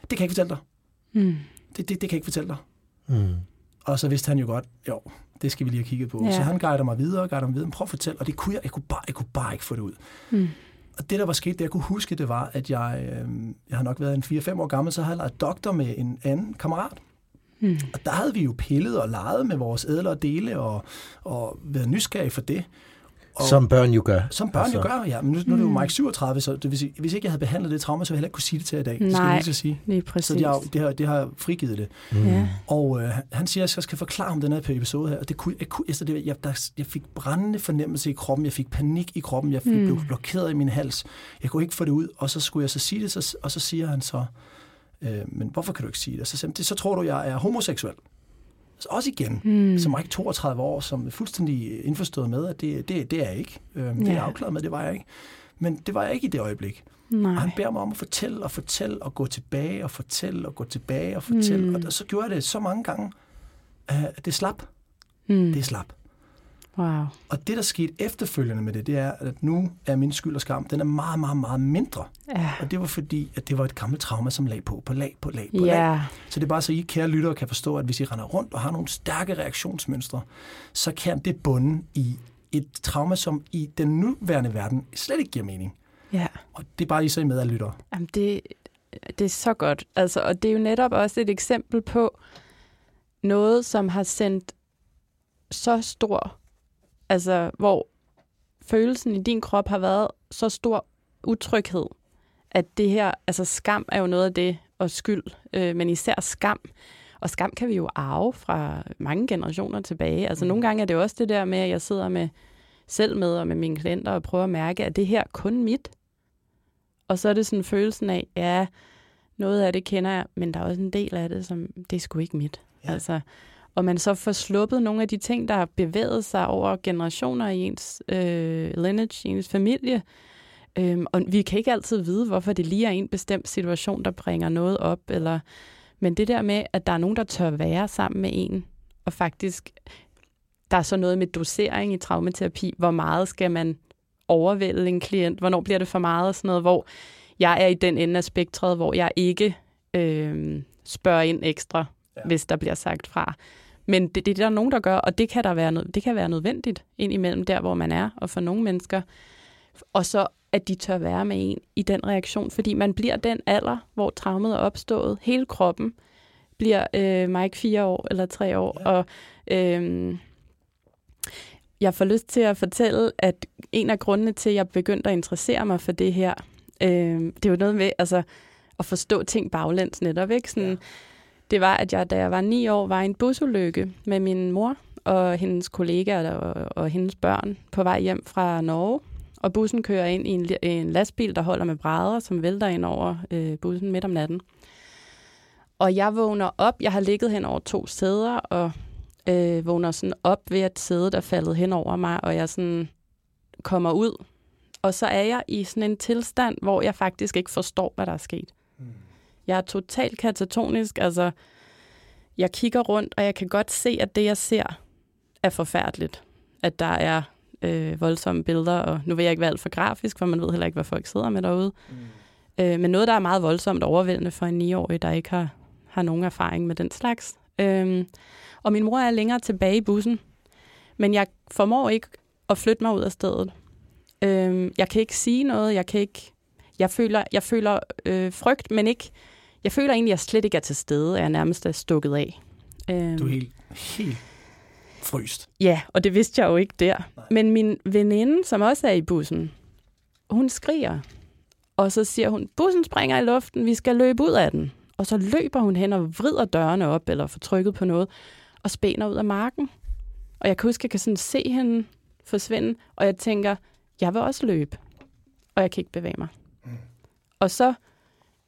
Det kan jeg ikke fortælle dig. Mm. Det, det, det kan jeg ikke fortælle dig. Mm. Og så vidste han jo godt, jo, det skal vi lige have kigget på. Ja. Så han guider mig videre, guider mig videre. Men prøv at fortælle. Og det kunne jeg, jeg kunne bare, jeg kunne bare ikke få det ud. Mm. Og det, der var sket, det jeg kunne huske, det var, at jeg, øh, jeg har nok været en 4-5 år gammel, så havde jeg leget doktor med en anden kammerat. Mm. Og der havde vi jo pillet og leget med vores ædlere dele og, og været nysgerrige for det. Og, Som børn jo gør. som børn altså. jo gør, ja. Men nu, nu er det jo Mm. Mike 37, så det vil sige, hvis ikke jeg havde behandlet det trauma, så ville jeg heller ikke kunne sige det til jer i dag. Det skal Nej. jeg lige så sige. Lige Så præcis. det har, det, har, det har frigivet det. Mm. Ja. Og øh, han siger, at jeg skal forklare om den her episode her. Og det kunne, jeg, kunne, altså det, jeg, der, jeg fik brændende fornemmelse i kroppen. Jeg fik panik i kroppen. Jeg fik, mm. blev blokeret i min hals. Jeg kunne ikke få det ud. Og så skulle jeg så sige det, så, og så siger han så, øh, men hvorfor kan du ikke sige det? Så, "Det- så tror du, jeg er homoseksuel. Så også igen, Mm. som ikke 32 år, som er fuldstændig indforstået med, at det, det, det er jeg ikke. Øh, det er Ja. jeg afklaret med, det var jeg ikke. Men det var jeg ikke i det øjeblik. Nej. Og han beder mig om at fortælle og fortælle og gå tilbage og fortælle og gå tilbage og fortælle. Mm. Og så gjorde jeg det så mange gange, øh, at det slap. Mm. Det slap. Wow. Og det, der skete efterfølgende med det, det er, at nu er min skyld og skam, den er meget, meget, meget mindre. Ja. Og det var fordi, at det var et gammelt trauma, som lag på, på lag, på lag, på lag. Ja. Så det er bare så, I kære lyttere kan forstå, at hvis I render rundt og har nogle stærke reaktionsmønstre, så kan det bunde i et trauma, som i den nuværende verden slet ikke giver mening. Ja. Og det er bare lige så I med, at lytter. Jamen, det, det er så godt. Altså, og det er jo netop også et eksempel på noget, som har sendt så stor, altså hvor følelsen i din krop har været så stor utryghed, at det her, altså skam er jo noget af det, og skyld, øh, men især skam. Og skam kan vi jo arve fra mange generationer tilbage. Altså mm. nogle gange er det også det der med, at jeg sidder med selv med og med mine klienter og prøver at mærke, at det her kun mit. Og så er det sådan følelsen af, ja, noget af det kender jeg, men der er også en del af det, som det er sgu ikke mit. Ja. Altså, og man så får sluppet nogle af de ting, der har bevæget sig over generationer i ens øh, lineage, i ens familie. Øhm, og vi kan ikke altid vide, hvorfor det lige er en bestemt situation, der bringer noget op. Eller, men det der med, at der er nogen, der tør være sammen med en, og faktisk, der er så noget med dosering i traumaterapi. Hvor meget skal man overvælde en klient? Hvornår bliver det for meget? Og sådan noget, hvor jeg er i den ende af spektret, hvor jeg ikke øh, spørger ind ekstra, ja. hvis der bliver sagt fra. Men det, det er der nogen, der gør, og det kan, der være, det kan være nødvendigt ind imellem der, hvor man er, og for nogle mennesker. Og så, at de tør være med en i den reaktion, fordi man bliver den alder, hvor traumet er opstået. Hele kroppen bliver øh, mig ikke fire år eller tre år, ja. og øh, jeg får lyst til at fortælle, at en af grundene til, at jeg begyndte at interessere mig for det her, øh, det er jo noget med altså, at forstå ting baglæns netop. Ikke? Sådan, ja. Det var, at jeg, da jeg var ni år, var i en busulykke med min mor og hendes kollegaer og, og hendes børn på vej hjem fra Norge. Og bussen kører ind i en, en lastbil, der holder med brædder, som vælter ind over øh, bussen midt om natten. Og jeg vågner op. Jeg har ligget hen over to sæder, og øh, vågner sådan op ved, at sædet er faldet hen over mig, og jeg sådan kommer ud. Og så er jeg i sådan en tilstand, hvor jeg faktisk ikke forstår, hvad der er sket. Jeg er totalt katatonisk. Altså, jeg kigger rundt, og jeg kan godt se, at det, jeg ser, er forfærdeligt. At der er øh, voldsomme billeder, og nu vil jeg ikke være alt for grafisk, for man ved heller ikke, hvad folk sidder med derude. Mm. Øh, men noget, der er meget voldsomt overvældende for en 9-årig, der ikke har, har nogen erfaring med den slags. Øh, og min mor er længere tilbage i bussen, men jeg formår ikke at flytte mig ud af stedet. Øh, jeg kan ikke sige noget, jeg kan ikke... Jeg føler, jeg føler øh, frygt, men ikke... Jeg føler egentlig, at jeg slet ikke er til stede, og jeg nærmest er stukket af. Øh, du er helt, helt fryst. Ja, og det vidste jeg jo ikke der. Nej. Men min veninde, som også er i bussen, hun skriger. Og så siger hun, bussen springer i luften, vi skal løbe ud af den. Og så løber hun hen og vrider dørene op, eller får trykket på noget, og spænder ud af marken. Og jeg kan huske, at jeg kan sådan se hende forsvinde, og jeg tænker, jeg vil også løbe. Og jeg kan ikke bevæge mig. Mm. Og så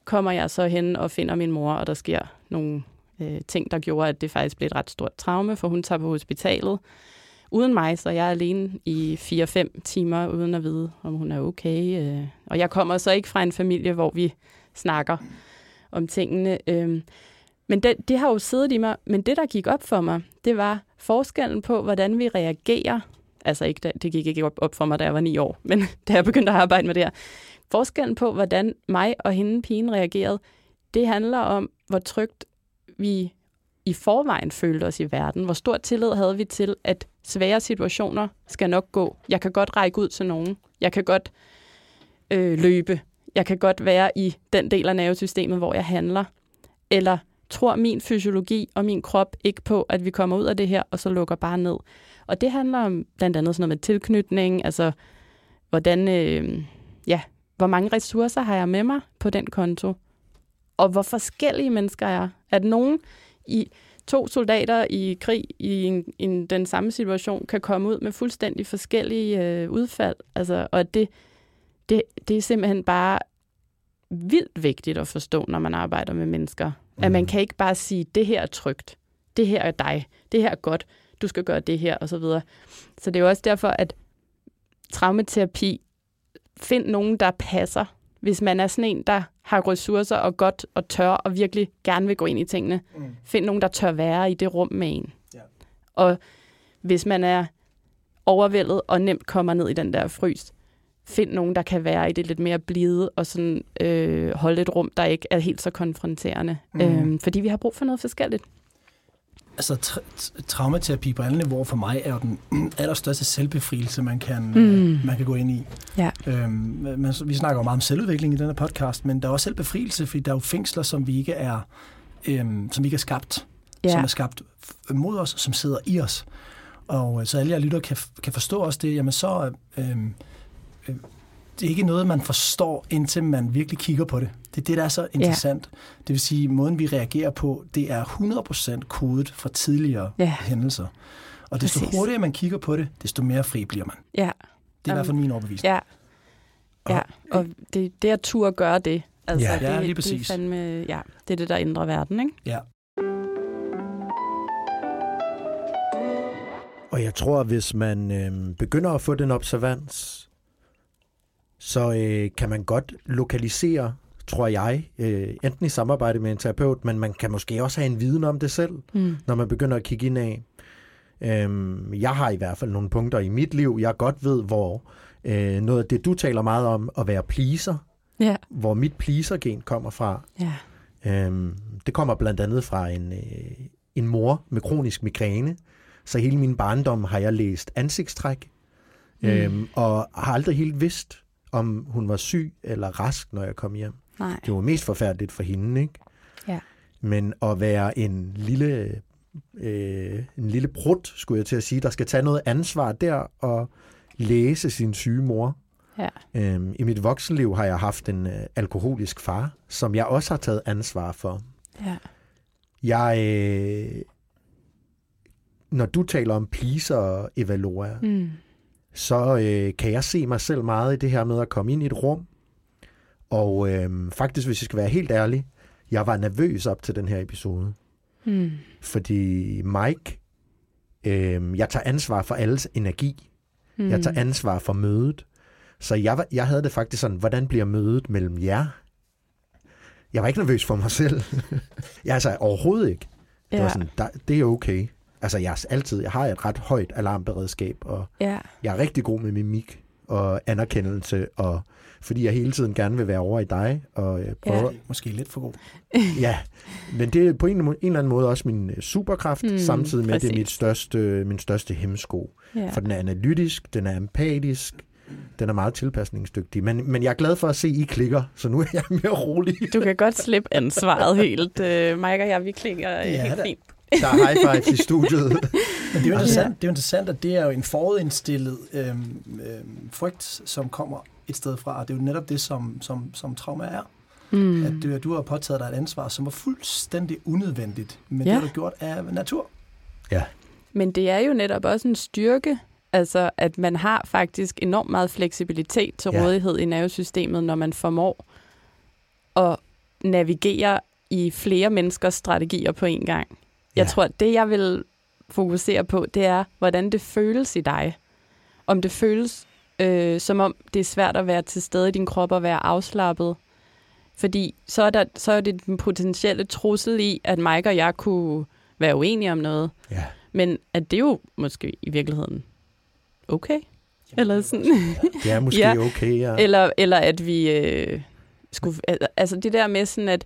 kommer jeg så hen og finder min mor, og der sker nogle øh, ting, der gjorde, at det faktisk blev et ret stort traume, for hun tager på hospitalet uden mig, så jeg er alene i 4-5 timer, uden at vide, om hun er okay. Øh. Og jeg kommer så ikke fra en familie, hvor vi snakker om tingene. Øh. Men det, det har jo siddet i mig, men det, der gik op for mig, det var forskellen på, hvordan vi reagerer. Altså ikke, det gik ikke op for mig, da jeg var ni år, men <laughs> da jeg begyndte at arbejde med det her. Forskellen på, hvordan mig og hende pigen reagerede, det handler om, hvor trygt vi i forvejen følte os i verden. Hvor stor tillid havde vi til, at svære situationer skal nok gå. Jeg kan godt række ud til nogen. Jeg kan godt øh, løbe. Jeg kan godt være i den del af nervesystemet, hvor jeg handler. Eller tror min fysiologi og min krop ikke på, at vi kommer ud af det her, og så lukker bare ned. Og det handler om blandt andet sådan noget med tilknytning, altså hvordan, øh, ja, hvor mange ressourcer har jeg med mig på den konto, og hvor forskellige mennesker er. At nogen i to soldater i krig i en, en, den samme situation kan komme ud med fuldstændig forskellige øh, udfald. Altså, og det, det, det er simpelthen bare vildt vigtigt at forstå, når man arbejder med mennesker. Mm. At man kan ikke bare sige, det her er trygt, det her er dig, det her er godt, du skal gøre det her, og så videre. Så det er jo også derfor, at traumaterapi, find nogen, der passer. Hvis man er sådan en, der har ressourcer og godt og tør og virkelig gerne vil gå ind i tingene, mm. find nogen, der tør være i det rum med en. Ja. Og hvis man er overvældet og nemt kommer ned i den der frys, find nogen, der kan være i det lidt mere blide og sådan øh, holde et rum, der ikke er helt så konfronterende. Mm. Øhm, fordi vi har brug for noget forskelligt. Altså, tra- traumaterapi på alle niveauer for mig er jo den <clears throat> allerstørste selvbefrielse, man kan, mm. man kan gå ind i. Ja. Øhm, men, vi snakker jo meget om selvudvikling i denne podcast, men der er også selvbefrielse, fordi der er jo fængsler, som vi ikke er, øhm, som vi ikke er skabt, Ja. som er skabt mod os, som sidder i os. Og øh, så alle jer lytter kan, kan forstå også det, jamen så øhm, øh, det er ikke noget, man forstår, indtil man virkelig kigger på det. Det er det, der er så interessant. Ja. Det vil sige, måden vi reagerer på, det er 100% kodet fra tidligere Ja. hændelser. Og desto Præcis. hurtigere man kigger på det, desto mere fri bliver man. Ja. Det er i hvert fald min overbevisning. Ja. Ja, og det, det er tur at gøre det. Altså, Ja, det, ja, lige Det, præcis. er fandme, ja, det er det, der ændrer verden, ikke? Ja. Og jeg tror, at hvis man øh, begynder at få den observans, så øh, kan man godt lokalisere, tror jeg, øh, enten i samarbejde med en terapeut, men man kan måske også have en viden om det selv, Mm. når man begynder at kigge ind af. Øhm, jeg har i hvert fald nogle punkter i mit liv, jeg godt ved, hvor øh, noget af det, du taler meget om, at være pleaser, Ja. hvor mit pleaser-gen kommer fra. Ja. Øhm, det kommer blandt andet fra en, øh, en mor med kronisk migræne. Så hele min barndom har jeg læst ansigtstræk, Mm. øhm, og har aldrig helt vidst, om hun var syg eller rask, når jeg kom hjem. Nej. Det var mest forfærdeligt for hende, ikke? Ja. Men at være en lille, øh, en lille brud, skulle jeg til at sige, der skal tage noget ansvar der og læse sin syge mor. Ja. Øhm, I mit voksenliv har jeg haft en øh, alkoholisk far, som jeg også har taget ansvar for. Ja. Jeg, øh, når du taler om pleaser og evaluere, Mm. Så øh, kan jeg se mig selv meget i det her med at komme ind i et rum. Og øh, faktisk, hvis jeg skal være helt ærlig, jeg var nervøs op til den her episode. Mm. Fordi Mike, øh, jeg tager ansvar for alles energi. Mm. Jeg tager ansvar for mødet. Så jeg, jeg havde det faktisk sådan, hvordan bliver mødet mellem jer? Jeg var ikke nervøs for mig selv. <laughs> jeg altså overhovedet ikke. Det ja. var sådan, der, det er okay. Altså jeg er altid, jeg har et ret højt alarmberedskab, og ja. jeg er rigtig god med mimik og anerkendelse, og fordi jeg hele tiden gerne vil være over i dig, og øh, prøve, Ja. Måske lidt for god. <laughs> Ja, men det er på en, en eller anden måde også min øh, superkraft, Mm, samtidig med, at det er mit største, min største hemsko. ja. For den er analytisk, den er empatisk, den er meget tilpasningsdygtig. Men, men jeg er glad for at se, at I klikker, så nu er jeg mere rolig. Du kan godt <laughs> slippe ansvaret helt. Uh, Mike og jeg, vi klinger Ja, ja, helt da. fint. Der er high five i studiet. Men det er jo interessant, det er jo interessant at det er jo en forudindstillet øhm, øhm, frygt, som kommer et sted fra. Og det er jo netop det, som, som, som trauma er. Mm. At du, du har påtaget dig et ansvar, som var fuldstændig unødvendigt. Men Ja. det har du gjort af natur. Men det er jo netop også en styrke, altså at man har faktisk enormt meget fleksibilitet til Ja. rådighed i nervesystemet, når man formår at navigere i flere menneskers strategier på en gang. Jeg Ja. tror, det jeg vil fokusere på, det er, hvordan det føles i dig. Om det føles, øh, som om det er svært at være til stede i din krop og være afslappet. Fordi så er, der, så er det den potentielle trussel i, at Mike og jeg kunne være uenige om noget. Ja. Men at det jo måske i virkeligheden okay? Eller, sådan, Det er måske Ja. <laughs> ja. okay. Ja. eller, eller at vi øh, skulle... al- Altså det der med sådan, at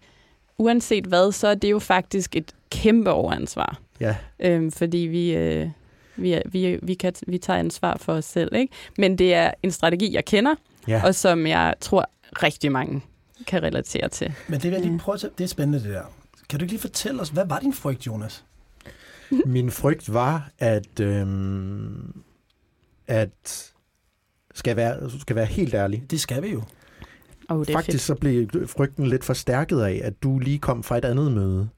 uanset hvad, så er det jo faktisk et kæmpe overansvar. ja. Øhm, fordi vi, øh, vi, er- vi, vi, kan, vi tager ansvar for os selv. Ikke? Men det er en strategi, jeg kender, ja. og som jeg tror rigtig mange kan relatere til. Men det vil jeg lige prøve at, det er spændende det der. Kan du ikke lige fortælle os, hvad var din frygt, Jonas? <laughs> Min frygt var, at, øhm, at skal være, skal være helt ærlig, Det skal vi jo. Oh, det Faktisk så blev frygten lidt forstærket af, at du lige kom fra et andet møde.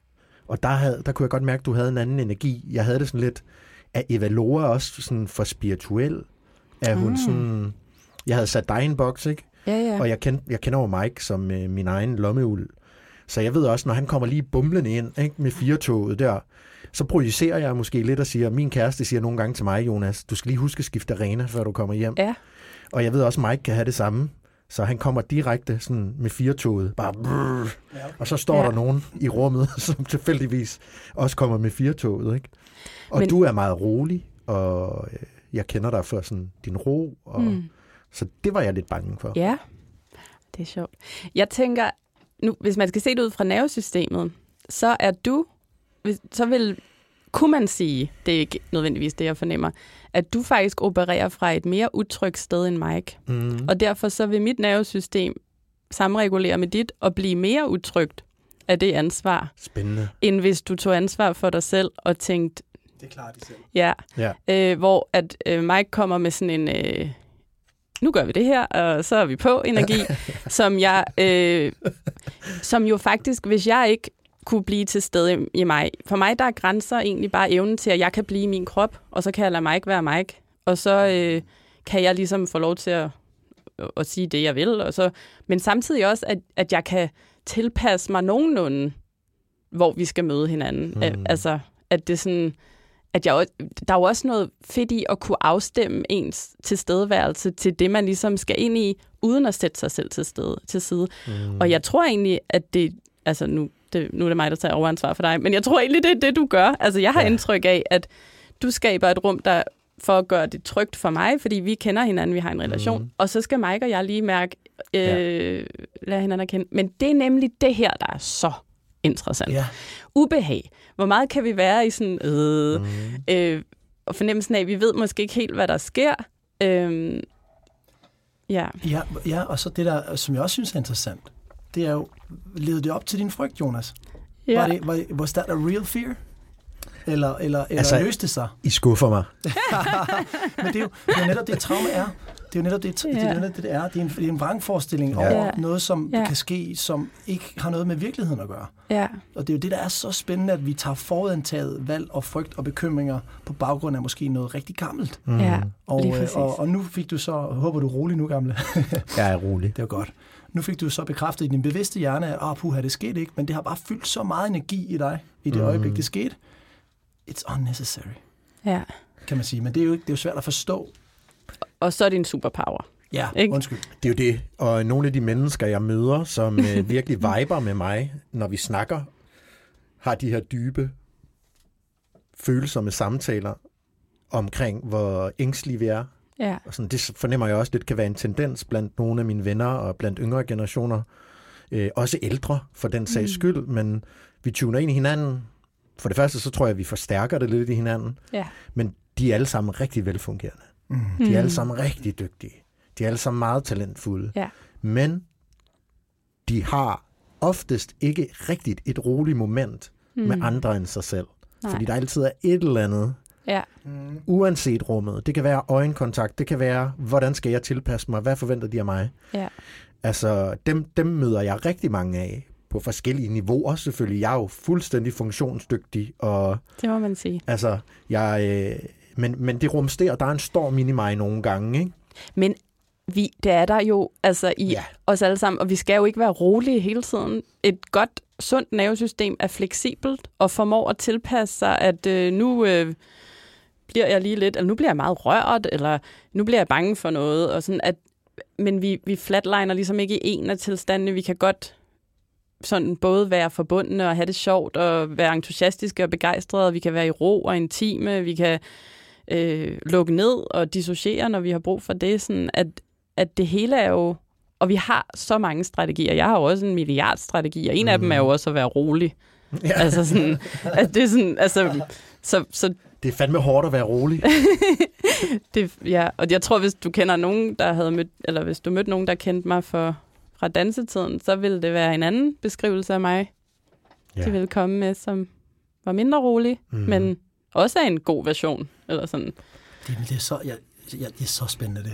Og der, havde, der kunne jeg godt mærke, at du havde en anden energi. Jeg havde det sådan lidt, at Evalora er også sådan for spirituel. Er hun Mm. sådan... Jeg havde sat dig i en boks, ikke? Ja, ja. Og jeg, kend, jeg kender jo Mike som øh, min egen lommeuld. Så jeg ved også, når han kommer lige bumlende ind ikke, med firetoget der, så projicerer jeg måske lidt og siger, min kæreste siger nogle gange til mig, Jonas, du skal lige huske at skifte arena, før du kommer hjem. Ja. Og jeg ved også, Mike kan have det samme. Så han kommer direkte sådan med firetoget, bare brrr, Ja. og så står Ja. der nogen i rummet, <laughs> som tilfældigvis også kommer med firetoget, ikke? Og Men- du er meget rolig, og øh, jeg kender dig for sådan din ro, og, mm. Så det var jeg lidt bange for. Ja, det er sjovt. Jeg tænker, nu, hvis man skal se det ud fra nervesystemet, så er du, så vil kunne man sige, det er ikke nødvendigvis det, jeg fornemmer, at du faktisk opererer fra et mere utrygt sted end Mike. Mm. Og derfor så vil mit nervesystem samregulere med dit og blive mere utrygt af det ansvar, Spændende. end hvis du tog ansvar for dig selv og tænkte, Det klarer de selv. ja, Ja. øh, hvor at øh, Mike kommer med sådan en, øh, nu gør vi det her, og så er vi på energi, <laughs> som jeg, øh, som jo faktisk, hvis jeg ikke kunne blive til stede i mig, for mig der er grænser egentlig bare evnen til, at jeg kan blive min krop, og så kan jeg lade Mike være Mike, og så øh, kan jeg ligesom få lov til at, at sige det, jeg vil, og så, men samtidig også, at, at jeg kan tilpasse mig nogenlunde, hvor vi skal møde hinanden. Mm. Altså, at det er sådan, at jeg, der er jo også noget fedt i at kunne afstemme ens tilstedeværelse til det, man ligesom skal ind i, uden at sætte sig selv til, sted, til side. Mm. Og jeg tror egentlig, at det, altså nu, det, nu er det mig, der tager overansvar for dig, men jeg tror egentlig, det er det, du gør. Altså jeg har Ja. indtryk af, at du skaber et rum, der for at gøre det trygt for mig, fordi vi kender hinanden, vi har en relation, mm. og så skal Mike og jeg lige mærke, øh, Ja. lære hinanden kende. Men det er nemlig det her, der er så interessant Ja. ubehag. Hvor meget kan vi være i sådan, øh, Mm. øh, og fornemmelsen af, at vi ved måske ikke helt, hvad der sker. Øh, ja. Ja, ja, og så det der, som jeg også synes er interessant, det er jo, levede det op til din frygt, Jonas? ja. Var det, var, was that a real fear? Eller, eller, eller Altså- løste det sig? I skuffer mig. <laughs> Men det er jo, det er jo netop det, traume er. Det er jo netop det, det, er, Ja. jo netop det, det er. Det er en, det er en vrangforestilling Ja. over noget, som Ja. kan ske, som ikke har noget med virkeligheden at gøre. ja. Og det er jo det, der er så spændende, at vi tager forudantaget valg og frygt og bekymringer på baggrund af måske noget rigtig gammelt. Mm. ja. Og, Lige øh, og, og nu fik du så, håber du er rolig nu, gamle, Jeg er rolig. <laughs> det var godt. Nu fik du så bekræftet i din bevidste hjerne, at oh, puha, det skete ikke, men det har bare fyldt så meget energi i dig i det Mm. øjeblik, det skete. It's unnecessary, ja. kan man sige. Men det er jo, ikke, det er jo svært at forstå. Og så er det en superpower. Ja, Ikke? undskyld. Det er jo det. Og nogle af de mennesker, jeg møder, som øh, <laughs> virkelig viber med mig, når vi snakker, har de her dybe, følsomme samtaler omkring, hvor ængstlige vi er. Ja. Og sådan, det fornemmer jeg også lidt kan være en tendens blandt nogle af mine venner og blandt yngre generationer. Øh, også ældre, for den sags skyld. Men vi tuner ind i hinanden. For det første, så tror jeg, at vi forstærker det lidt i hinanden. Ja. Men de er alle sammen rigtig velfungerende. Mm. De er alle sammen rigtig dygtige. De er alle sammen meget talentfulde. Ja. Men de har oftest ikke rigtigt et roligt moment mm. med andre end sig selv. Nej. Fordi der altid er et eller andet, Ja. Mm. uanset rummet. Det kan være øjenkontakt, det kan være, hvordan skal jeg tilpasse mig, hvad forventer de af mig? Ja. Altså, dem, dem møder jeg rigtig mange af på forskellige niveauer selvfølgelig. Jeg er jo fuldstændig funktionsdygtig, og Det må man sige. altså, jeg... Øh, men, men det rumsterer, der er en storm inde i mig nogle gange, ikke? Men vi, det er der jo altså i Ja. ja. os alle sammen, og vi skal jo ikke være rolige hele tiden. Et godt, sundt nervesystem er fleksibelt og formår at tilpasse sig, at øh, nu øh, bliver jeg lige lidt, eller nu bliver jeg meget rørt, eller nu bliver jeg bange for noget, og sådan at, men vi, vi flatliner ligesom ikke i en af tilstandene. Vi kan godt sådan både være forbundne og have det sjovt, og være entusiastiske og begejstrede, vi kan være i ro og intime, vi kan øh, lukke ned og dissociere, når vi har brug for det. Sådan at, at det hele er jo... Og vi har så mange strategier. Jeg har jo også en milliard strategier. En mm. af dem er jo også at være rolig. Ja. Altså sådan, at det er sådan, altså, så, så Det er fandme hårdt at være rolig. <laughs> det, ja, og jeg tror, hvis du kender nogen, der havde mødt, eller hvis du mødte nogen, der kendte mig for, fra dansetiden, så ville det være en anden beskrivelse af mig, ja. de ville komme med, som var mindre rolig, Mm. men også er en god version, eller sådan. Det, det, er så, ja, ja, det er så spændende, det.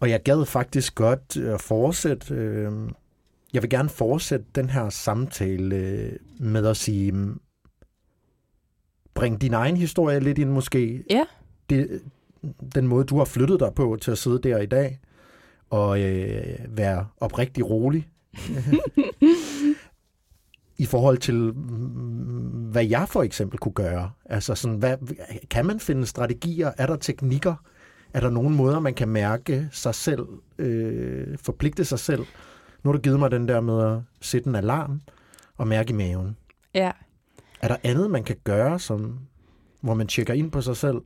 Og jeg gad faktisk godt øh, fortsætte. Øh, jeg vil gerne fortsætte den her samtale øh, med at sige, mm, bring din egen historie lidt ind måske. Ja. Det, den måde, du har flyttet dig på til at sidde der i dag, og øh, være oprigtig rolig. <laughs> I forhold til, mm, hvad jeg for eksempel kunne gøre. Altså sådan, hvad, kan man finde strategier? Er der teknikker? Er der nogen måder, man kan mærke sig selv, øh, forpligte sig selv? Nu har du givet mig den der med at sætte en alarm og mærke i maven. Ja. Er der andet, man kan gøre, som, hvor man tjekker ind på sig selv?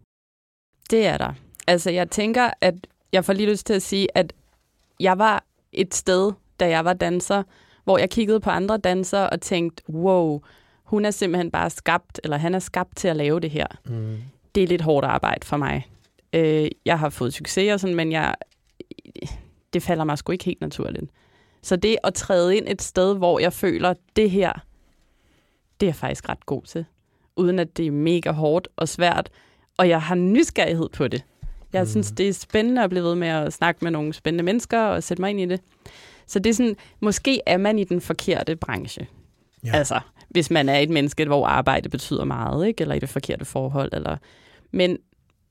Det er der. Altså, jeg tænker, at jeg får lige lyst til at sige, at jeg var et sted, da jeg var danser, hvor jeg kiggede på andre dansere og tænkte, wow, hun er simpelthen bare skabt, eller han er skabt til at lave det her. Mm. Det er lidt hårdt arbejde for mig. Øh, jeg har fået succes og sådan, men jeg, det falder mig sgu ikke helt naturligt. Så det at træde ind et sted, hvor jeg føler, det her, det er jeg faktisk ret god til. Uden at det er mega hårdt og svært, og jeg har nysgerrighed på det. Jeg mm. synes, det er spændende at blive ved med at snakke med nogle spændende mennesker og sætte mig ind i det. Så det er sådan, måske er man i den forkerte branche. Ja. Altså, hvis man er et menneske, hvor arbejde betyder meget, ikke? eller i det forkerte forhold. Eller... Men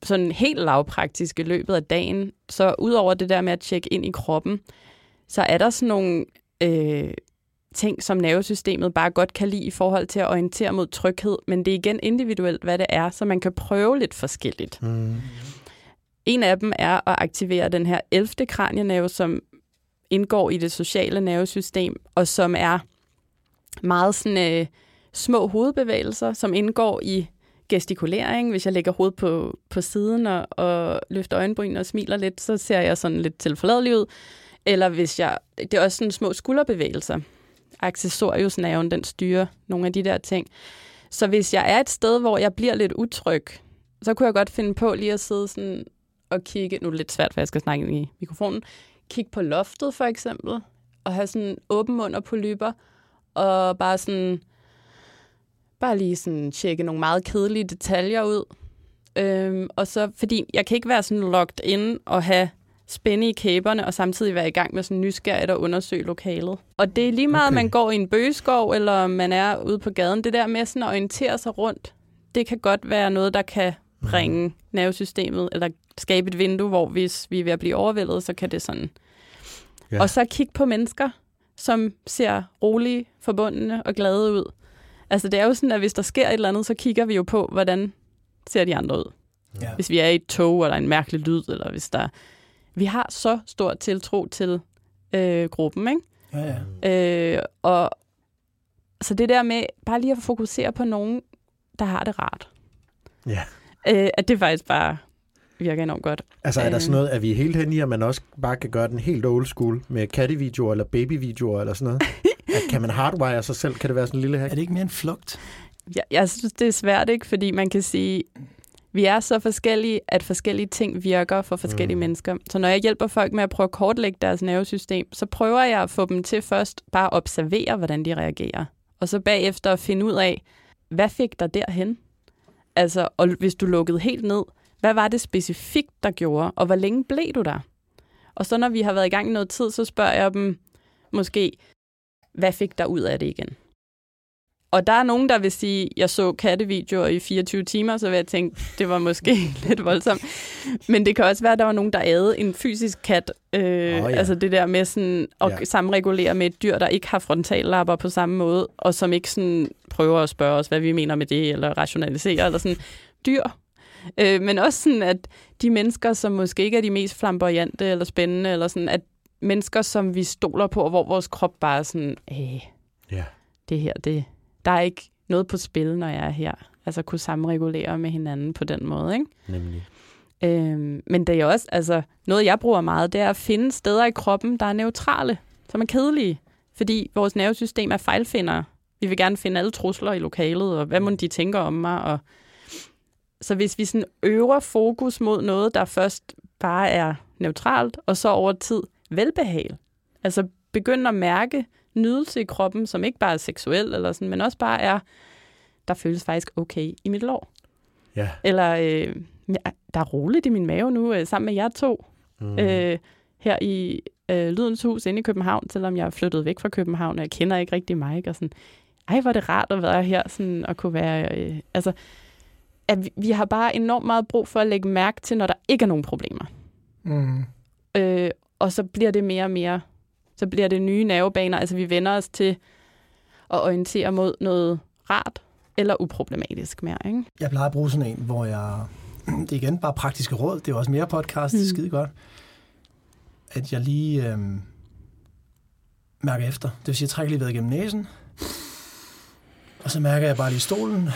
sådan helt lavpraktisk i løbet af dagen, så udover det der med at tjekke ind i kroppen, så er der sådan nogle øh, ting, som nervesystemet bare godt kan lide i forhold til at orientere mod tryghed, men det er igen individuelt, hvad det er, så man kan prøve lidt forskelligt. Mm. En af dem er at aktivere den her 11. kranienerve, som indgår i det sociale nervesystem, og som er meget sådan øh, små hovedbevægelser, som indgår i gestikulering. Hvis jeg lægger hovedet på, på siden og, og løfter øjenbryn og smiler lidt, så ser jeg sådan lidt tilforladelig ud. Eller hvis jeg... Det er også sådan små skulderbevægelser. Accessoriusnerven, den styrer nogle af de der ting. Så hvis jeg er et sted, hvor jeg bliver lidt utryg, så kunne jeg godt finde på lige at sidde sådan og kigge... Nu er det lidt svært, for jeg skal snakke ind i mikrofonen. Kigge på loftet, for eksempel. Og have sådan åben mund og polyper, Og bare sådan... Bare lige sådan tjekke nogle meget kedelige detaljer ud. Øhm, og så, fordi jeg kan ikke være sådan locked in og have spænde i kæberne, og samtidig være i gang med sådan nysgerrigt at undersøge lokalet. Og det er lige meget, okay. man går i en bøgeskov, eller man er ude på gaden. Det der med sådan at orientere sig rundt, det kan godt være noget, der kan bringe mm. nervesystemet, eller skabe et vindue, hvor hvis vi er ved at blive overvældet, så kan det sådan. Ja. Og så kigge på mennesker, som ser rolige, forbundne og glade ud. Altså det er jo sådan, at hvis der sker et eller andet, så kigger vi jo på, hvordan ser de andre ud. Ja. Hvis vi er i et tog, eller en mærkelig lyd, eller hvis der vi har så stor tiltro til øh, gruppen, ikke? Ja, ja. Øh, og så det der med bare lige at fokusere på nogen, der har det rart. Ja. Øh, at det faktisk bare virker enormt godt. Altså er der sådan noget, at vi er helt hen i, at man også bare kan gøre den helt old school med kattevideoer eller babyvideoer eller sådan noget? <laughs> at kan man hardwire sig selv? Kan det være sådan en lille hack? Er det ikke mere en flugt? Ja, jeg synes, det er svært, ikke? Fordi man kan sige, vi er så forskellige, at forskellige ting virker for forskellige mm. mennesker. Så når jeg hjælper folk med at prøve at kortlægge deres nervesystem, så prøver jeg at få dem til først bare at observere, hvordan de reagerer. Og så bagefter at finde ud af, hvad fik dig derhen? Altså, og hvis du lukkede helt ned, hvad var det specifikt, der gjorde, og hvor længe blev du der? Og så når vi har været i gang i noget tid, så spørger jeg dem måske, hvad fik dig ud af det igen? Og der er nogen, der vil sige, jeg så kattevideoer i 24 timer, så vil jeg tænke, det var måske <laughs> lidt voldsomt. Men det kan også være, at der var nogen, der ædede en fysisk kat. Øh, oh, ja. Altså det der med sådan at ja. samregulere med et dyr, der ikke har frontallapper på samme måde, og som ikke sådan prøver at spørge os, hvad vi mener med det, eller rationalisere, eller sådan dyr. Øh, men også sådan, at de mennesker, som måske ikke er de mest flamboyante eller spændende, eller sådan, at mennesker, som vi stoler på, hvor vores krop bare er sådan, øh, ja. det her, det, der er ikke noget på spil, når jeg er her. Altså kunne samregulere med hinanden på den måde, ikke? Nemlig. Øhm, men det er også, altså, noget jeg bruger meget, det er at finde steder i kroppen, der er neutrale, som er kedelige. Fordi vores nervesystem er fejlfinder. Vi vil gerne finde alle trusler i lokalet, og hvad må de tænker om mig. Og... Så hvis vi sådan øver fokus mod noget, der først bare er neutralt, og så over tid velbehag. Altså begynd at mærke nydelse i kroppen, som ikke bare er seksuel, eller sådan, men også bare er, der føles faktisk okay i mit lår. Ja. Eller øh, ja, der er roligt i min mave nu, øh, sammen med jer to, Mm. øh, her i øh, Lydens Hus inde i København, selvom jeg er flyttet væk fra København, og jeg kender ikke rigtig mig. Og sådan, ej, hvor er det rart at være her, sådan, og kunne være... Øh, altså, at vi, vi har bare enormt meget brug for at lægge mærke til, når der ikke er nogen problemer. Mm. Øh, og så bliver det mere og mere, så bliver det nye nervebaner. Altså vi vender os til at orientere mod noget rart eller uproblematisk mere. Ikke? Jeg plejer at bruge sådan en, hvor jeg... <clears throat> Det er igen bare praktiske råd. Det er også mere podcast. Det er Mm. skide godt. At jeg lige øhm, mærker efter. Det vil sige, at jeg trækker lige vejret igennem næsen. Og så mærker jeg bare lige stolen.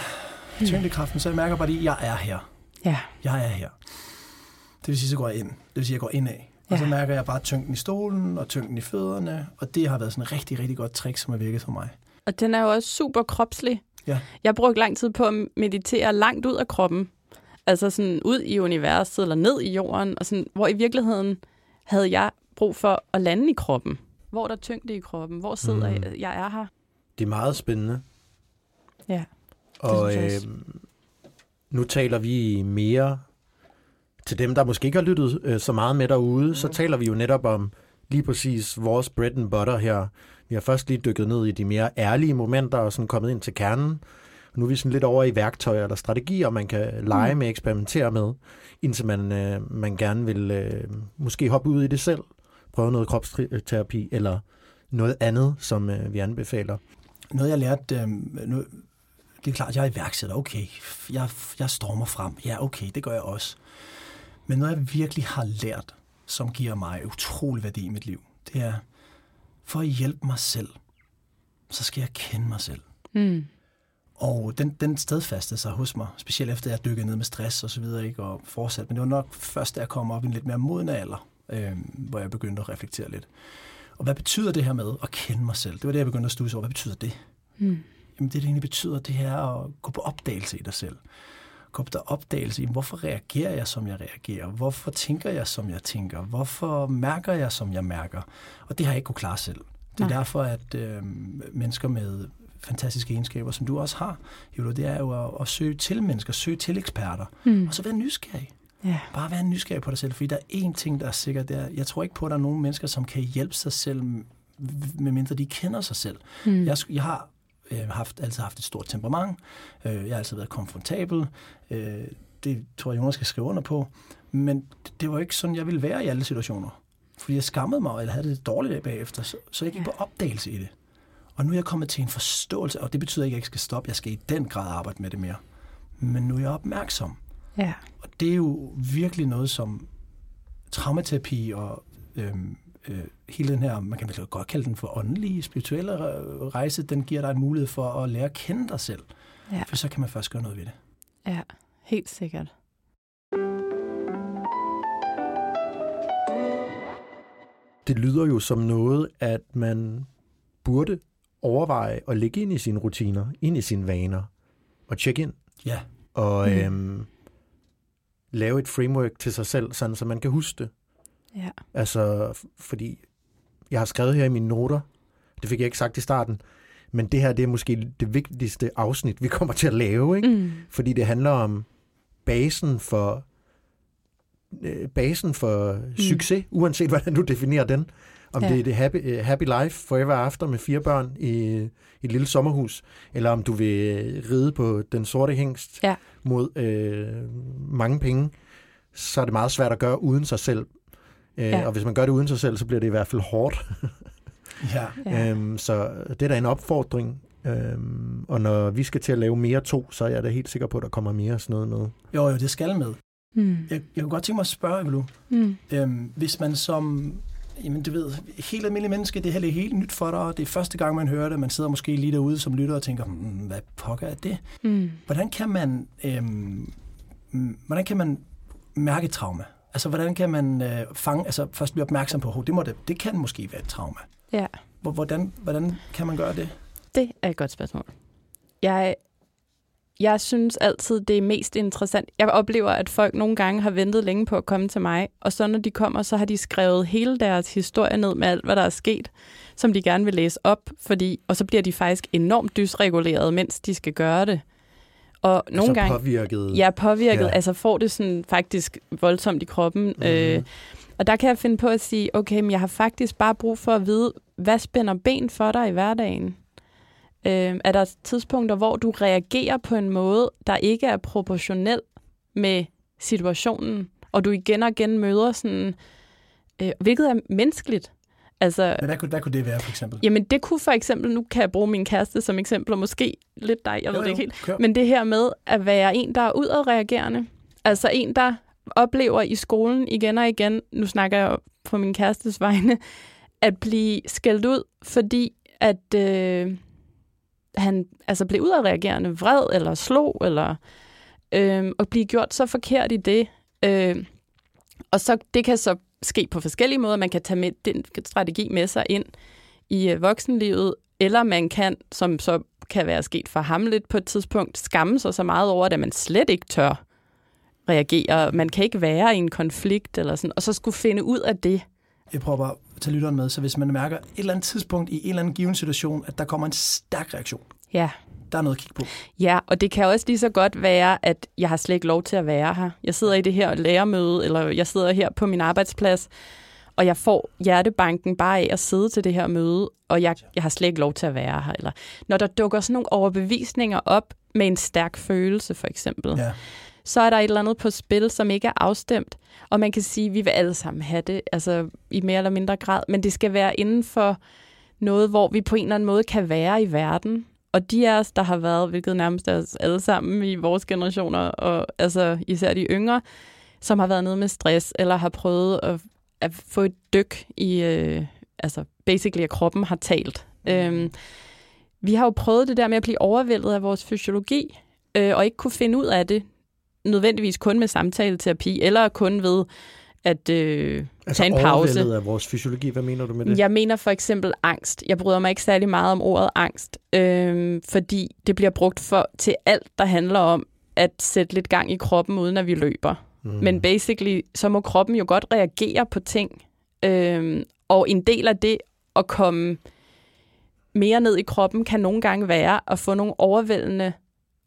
Tyngdekraften. Så jeg mærker bare lige, at jeg er her. Ja. Jeg er her. Det vil sige, så går jeg ind. Det vil sige, at jeg går indad. Og så Ja. mærker jeg bare tyngden i stolen og tyngden i fødderne. Og det har været sådan et rigtig, rigtig godt trick, som har virket for mig. Og den er jo også super kropslig. Ja. Jeg brugte lang tid på at meditere langt ud af kroppen. Altså sådan ud i universet eller ned i jorden. Og sådan, hvor i virkeligheden havde jeg brug for at lande i kroppen. Hvor er der tyngde i kroppen? Hvor sidder Mm. jeg? Jeg er her. Det er meget spændende. Ja. Og synes jeg øh, nu taler vi mere til dem, der måske ikke har lyttet øh, så meget med derude. Så taler vi jo netop om lige præcis vores bread and butter her. Vi har først lige dykket ned i de mere ærlige momenter og sådan kommet ind til kernen. Nu er vi sådan lidt over i værktøjer eller strategier, man kan lege med, eksperimentere med, indtil man, øh, man gerne vil øh, måske hoppe ud i det selv, prøve noget kropsterapi eller noget andet, som øh, vi anbefaler. Noget, jeg lærte, øh, nu, det er klart, jeg er iværksætter, okay. Jeg, jeg stormer frem. Ja, okay, det gør jeg også. Men noget, jeg virkelig har lært, som giver mig utrolig værdi i mit liv, det er, for at hjælpe mig selv, så skal jeg kende mig selv. Mm. Og den, den stedfastede sig hos mig, specielt efter jeg dykkede ned med stress og så videre, ikke, og fortsat. Men det var nok først, da jeg kom op i en lidt mere moden alder, øh, hvor jeg begyndte at reflektere lidt. Og hvad betyder det her med at kende mig selv? Det var det, jeg begyndte at studse over. Hvad betyder det? Mm. Jamen det, det egentlig betyder, det her at gå på opdagelse i dig selv. Gå på opdagelse i, hvorfor reagerer jeg, som jeg reagerer? Hvorfor tænker jeg, som jeg tænker? Hvorfor mærker jeg, som jeg mærker? Og det har jeg ikke kunne klare selv. Det er Nej. derfor, at øh, mennesker med fantastiske egenskaber, som du også har, Jolo, det er jo at, at søge til mennesker, søge til eksperter, Mm. og så være nysgerrig. Ja. Bare være nysgerrig på dig selv, fordi der er én ting, der er sikkert, det er, jeg tror ikke på, at der er nogen mennesker, som kan hjælpe sig selv, medmindre de kender sig selv. Mm. Jeg, jeg har øh, haft, altid haft et stort temperament. Øh, jeg har altid været komfortabel. Øh, det tror jeg, Jonas skal skrive under på. Men det, var ikke sådan, jeg ville være i alle situationer. Fordi jeg skammede mig, eller havde det dårligt bagefter. Så, så jeg gik på opdagelse i det. Og nu er jeg kommet til en forståelse, og det betyder ikke, at jeg ikke skal stoppe. Jeg skal i den grad arbejde med det mere. Men nu er jeg opmærksom. Ja. Og det er jo virkelig noget, som traumaterapi og øhm, øh, hele den her, man kan vel godt kalde den for åndelige, spirituelle re- rejse, den giver dig en mulighed for at lære at kende dig selv. Ja. For så kan man først gøre noget ved det. Ja, helt sikkert. Det lyder jo som noget, at man burde overveje at lægge ind i sine rutiner, ind i sine vaner, og tjekke ind, Ja, og mm. øhm, lave et framework til sig selv, sådan så man kan huske det. Ja. Altså, fordi jeg har skrevet her i mine noter, det fik jeg ikke sagt i starten, men det her det er måske det vigtigste afsnit, vi kommer til at lave, ikke? Mm. fordi det handler om basen for øh, basen for mm. succes, uanset hvordan du definerer den. Om Ja. ja. det er det happy, øh, happy life forever after med fire børn i, i et lille sommerhus, eller om du vil ride på den sorte hængst Ja. mod øh, mange penge, så er det meget svært at gøre uden sig selv. Øh, Ja. Og hvis man gør det uden sig selv, så bliver det i hvert fald hårdt. <laughs> ja. Ja. Øhm, så det er da en opfordring. Øhm, og når vi skal til at lave mere to, så er jeg da helt sikker på, at der kommer mere sådan noget med. Jo, jo, det skal med. Mm. Jeg, jeg kunne godt tænke mig at spørge, Evelu, Mm. øhm, hvis man som, jamen du ved, helt almindelig menneske, det her er helt nyt for dig, det er første gang, man hører det, man sidder måske lige derude som lytter og tænker, hmm, hvad pokker er det? Mm. Hvordan kan man, øhm, hvordan kan man mærke trauma? Altså, hvordan kan man øh, fange, altså først blive opmærksom på, at det, må det, det kan måske være et trauma. Ja. Hvor- Hvordan, hvordan kan man gøre det? Det er et godt spørgsmål. Jeg jeg synes altid, det er mest interessant. Jeg oplever, at folk nogle gange har ventet længe på at komme til mig, og så når de kommer, så har de skrevet hele deres historie ned med alt, hvad der er sket, som de gerne vil læse op, fordi, og så bliver de faktisk enormt dysreguleret, mens de skal gøre det. Og nogle altså gange... påvirket. Ja, påvirket. Ja. Altså får det sådan faktisk voldsomt i kroppen. Mm-hmm. Øh, og der kan jeg finde på at sige, okay, men jeg har faktisk bare brug for at vide, hvad spænder ben for dig i hverdagen? Øh, er der tidspunkter, hvor du reagerer på en måde, der ikke er proportionel med situationen, og du igen og igen møder sådan, øh, hvilket er menneskeligt. Altså, Men hvad kunne, hvad kunne det være, for eksempel? Jamen det kunne for eksempel, nu kan jeg bruge min kæreste som eksempel, og måske lidt dig, jeg ved Jo, det jo, ikke helt. kør. Men det her med at være en, der er udadreagerende. Altså en, der oplever i skolen igen og igen, nu snakker jeg på min kærestes vegne, at blive skældt ud, fordi at øh, han altså blev udadreagerende, vred eller slog, eller øh, og blive gjort så forkert i det. Øh, og så det kan så ske på forskellige måder. Man kan tage med, den strategi med sig ind i øh, voksenlivet, eller man kan, som så kan være sket for ham lidt på et tidspunkt, skamme sig så meget over at man slet ikke tør reagere. Man kan ikke være i en konflikt, eller sådan, og så skulle finde ud af det. Jeg prøver bare at tage lytteren med, så hvis man mærker et eller andet tidspunkt i en eller anden given situation, at der kommer en stærk reaktion, Ja. Der er noget at kigge på. Ja, og det kan også lige så godt være, at jeg har slet ikke lov til at være her. Jeg sidder i det her lærermøde, eller jeg sidder her på min arbejdsplads, og jeg får hjertebanken bare af at sidde til det her møde, og jeg, jeg har slet ikke lov til at være her. Eller når der dukker sådan nogle overbevisninger op med en stærk følelse, for eksempel, Ja. så er der et eller andet på spil, som ikke er afstemt. Og man kan sige, at vi vil alle sammen have det, altså i mere eller mindre grad, men det skal være inden for noget, hvor vi på en eller anden måde kan være i verden. Og de af os, der har været, hvilket nærmest er os alle sammen i vores generationer, og altså især de yngre, som har været nede med stress, eller har prøvet at, at få et dyk i, øh, altså basically, at kroppen har talt. Mm. Øhm, vi har jo prøvet det der med at blive overvældet af vores fysiologi, øh, og ikke kunne finde ud af det, nødvendigvis kun med samtaleterapi, eller kun ved at øh, Altså tage en pause. af vores fysiologi. Hvad mener du med det? Jeg mener for eksempel angst. Jeg bryder mig ikke særlig meget om ordet angst, øh, fordi det bliver brugt for til alt, der handler om at sætte lidt gang i kroppen, uden at vi løber. Mm. Men basically, så må kroppen jo godt reagere på ting. Øh, og en del af det at komme mere ned i kroppen, kan nogle gange være at få nogle overvældende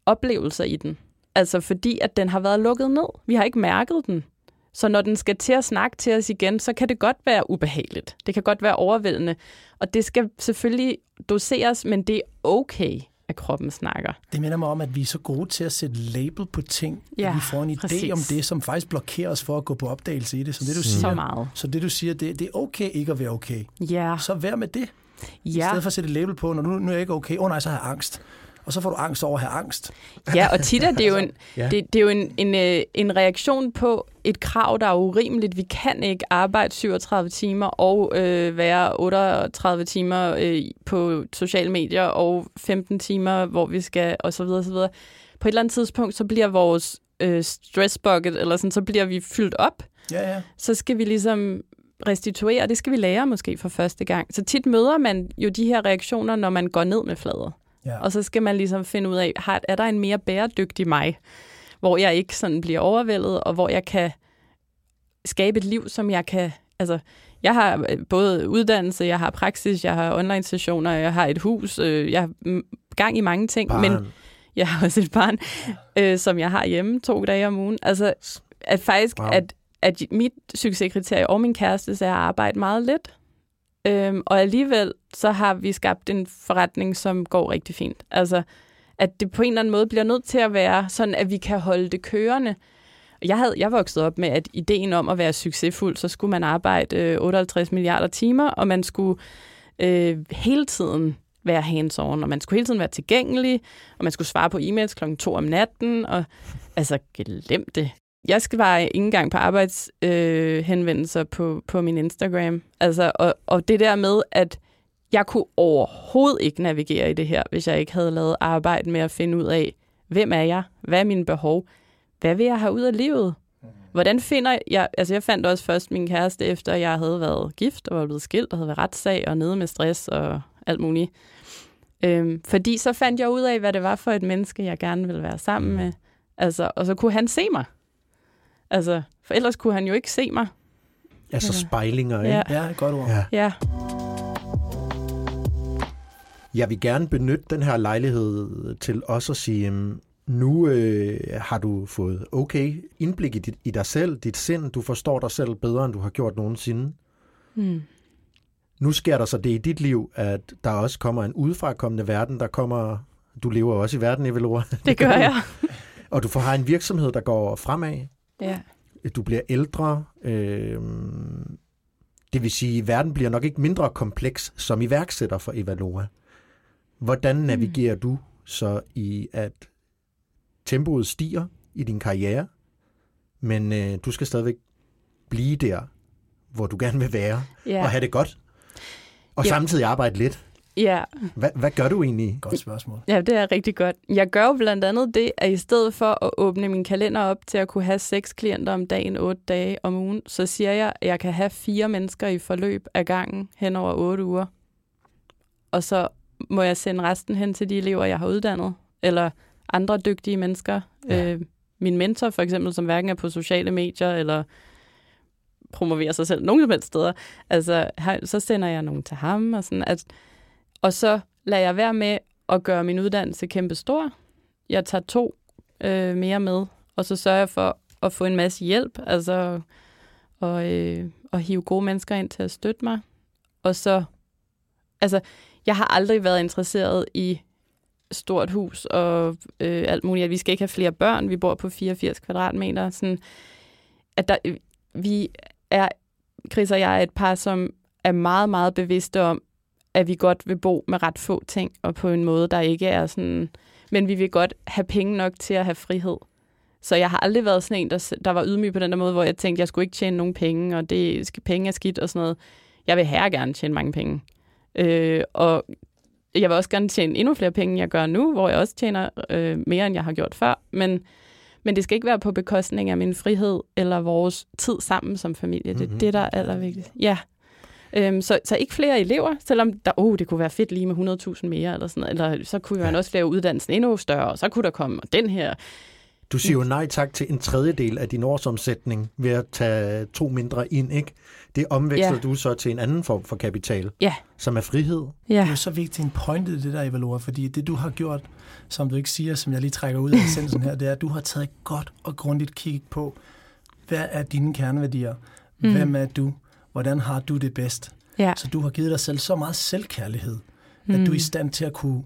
oplevelser i den. Altså fordi, at den har været lukket ned. Vi har ikke mærket den. Så når den skal til at snakke til os igen, så kan det godt være ubehageligt. Det kan godt være overvældende. Og det skal selvfølgelig doseres, men det er okay, at kroppen snakker. Det minder mig om, at vi er så gode til at sætte label på ting, Ja, at vi får en idé præcis. om det, som faktisk blokerer os for at gå på opdagelse i det. Så det, du Så siger, meget. så det, du siger det, det er okay ikke at være okay. Ja, Så vær med det. I ja. stedet for at sætte et label på, når nu, nu er jeg ikke okay. Åh oh, nej, så har jeg angst. Og så får du angst over at have angst. <laughs> Ja, og tit er det jo en, <laughs> Ja. det, det er jo en, en, øh, en reaktion på et krav, der er urimeligt. Vi kan ikke arbejde 37 timer og øh, være 38 timer øh, på sociale medier og 15 timer, hvor vi skal, og så videre, så videre. På et eller andet tidspunkt, så bliver vores øh, stress bucket, eller sådan, så bliver vi fyldt op. Ja, ja. Så skal vi ligesom restituere, og det skal vi lære måske for første gang. Så tit møder man jo de her reaktioner, når man går ned med flader. Ja. Og så skal man ligesom finde ud af, har, er der en mere bæredygtig mig, hvor jeg ikke sådan bliver overvældet, og hvor jeg kan skabe et liv, som jeg kan... Altså, jeg har øh, både uddannelse, jeg har praksis, jeg har online sessioner, jeg har et hus, øh, jeg har gang i mange ting, Barn. men jeg har også et barn, øh, som jeg har hjemme to dage om ugen. Altså, at faktisk, wow. at, at mit succeskriterie og min kæreste er at arbejde meget lidt. Øhm, og alligevel så har vi skabt en forretning, som går rigtig fint. Altså, at det på en eller anden måde bliver nødt til at være sådan, at vi kan holde det kørende. Jeg havde jeg voksede op med, at ideen om at være succesfuld, så skulle man arbejde øh, 58 milliarder timer, og man skulle øh, hele tiden være hands-on, og man skulle hele tiden være tilgængelig, og man skulle svare på e-mails klokken 2 om natten, og altså, glem det. Jeg skal bare ikke engang på arbejdshenvendelser øh, på, på min Instagram. Altså, og, og det der med, at jeg kunne overhovedet ikke navigere i det her, hvis jeg ikke havde lavet arbejde med at finde ud af, hvem er jeg? Hvad er mine behov? Hvad vil jeg have ud af livet? Hvordan finder jeg... Altså, jeg fandt også først min kæreste, efter jeg havde været gift og var blevet skilt og havde været retssag og nede med stress og alt muligt. Øhm, fordi så fandt jeg ud af, hvad det var for et menneske, jeg gerne ville være sammen med. Altså, og så kunne han se mig. Altså, for ellers kunne han jo ikke se mig. Altså spejlinger, ikke? Ja. Ja, godt ord. Ja. Ja. Jeg vil gerne benytte den her lejlighed til også at sige, nu øh, har du fået okay indblik i, dit, i dig selv, dit sind, du forstår dig selv bedre, end du har gjort nogensinde. Mm. Nu sker der så det i dit liv, at der også kommer en udefrakommende verden, der kommer, du lever også i verden, Evelora, Det gør jeg. <laughs> og du får har en virksomhed, der går fremad, Ja. du bliver ældre, øh, det vil sige, at verden bliver nok ikke mindre kompleks som iværksætter for Evalora. Hvordan navigerer du så i, at tempoet stiger i din karriere, men øh, du skal stadigvæk blive der, hvor du gerne vil være, Ja. og have det godt, og Ja. samtidig arbejde lidt. Ja. Hvad, hvad gør du egentlig? Godt spørgsmål. Ja, det er rigtig godt. Jeg gør jo blandt andet det, at i stedet for at åbne min kalender op til at kunne have seks klienter om dagen, otte dage om ugen, så siger jeg, at jeg kan have fire mennesker i forløb af gangen hen over otte uger. Og så må jeg sende resten hen til de elever, jeg har uddannet, eller andre dygtige mennesker. Ja. Øh, min mentor for eksempel, som hverken er på sociale medier, eller promoverer sig selv nogen som helst steder. Altså, så sender jeg nogen til ham, og sådan, at, og så lader jeg være med at gøre min uddannelse kæmpe stor. Jeg tager to øh, mere med, og så sørger jeg for at få en masse hjælp, altså og, øh, og hive gode mennesker ind til at støtte mig. Og så, altså, jeg har aldrig været interesseret i stort hus og øh, alt muligt. Vi skal ikke have flere børn. Vi bor på 84 kvadratmeter. Sådan, at der, vi er, Chris og jeg er et par, som er meget, meget bevidste om, at vi godt vil bo med ret få ting, og på en måde, der ikke er sådan... Men vi vil godt have penge nok til at have frihed. Så jeg har aldrig været sådan en, der, der var ydmyg på den der måde, hvor jeg tænkte, jeg skulle ikke tjene nogen penge, og det skal penge er skidt og sådan noget. Jeg vil her gerne tjene mange penge. Øh, og jeg vil også gerne tjene endnu flere penge, end jeg gør nu, hvor jeg også tjener øh, mere, end jeg har gjort før. Men, men det skal ikke være på bekostning af min frihed eller vores tid sammen som familie. Det er Mhm. det, der er allervigtigst. Ja. Øhm, så, så ikke flere elever, selvom der, oh, det kunne være fedt lige med 100.000 mere, eller sådan noget. Eller så kunne man Ja. også lave uddannelsen endnu større, og så kunne der komme den her. Du siger jo nej tak til en tredjedel af din årsomsætning ved at tage to mindre ind, ikke? Det omveksler Ja. du så til en anden form for kapital, Ja. som er frihed. Ja. Det er jo så vigtigt en pointe, det der, Evalora, fordi det, du har gjort, som du ikke siger, som jeg lige trækker ud af essensen her, det er, at du har taget et godt og grundigt kig på, hvad er dine kerneværdier? Mm. Hvem er du? Hvordan har du det bedst? Ja. Så du har givet dig selv så meget selvkærlighed, at Mm. du er i stand til at kunne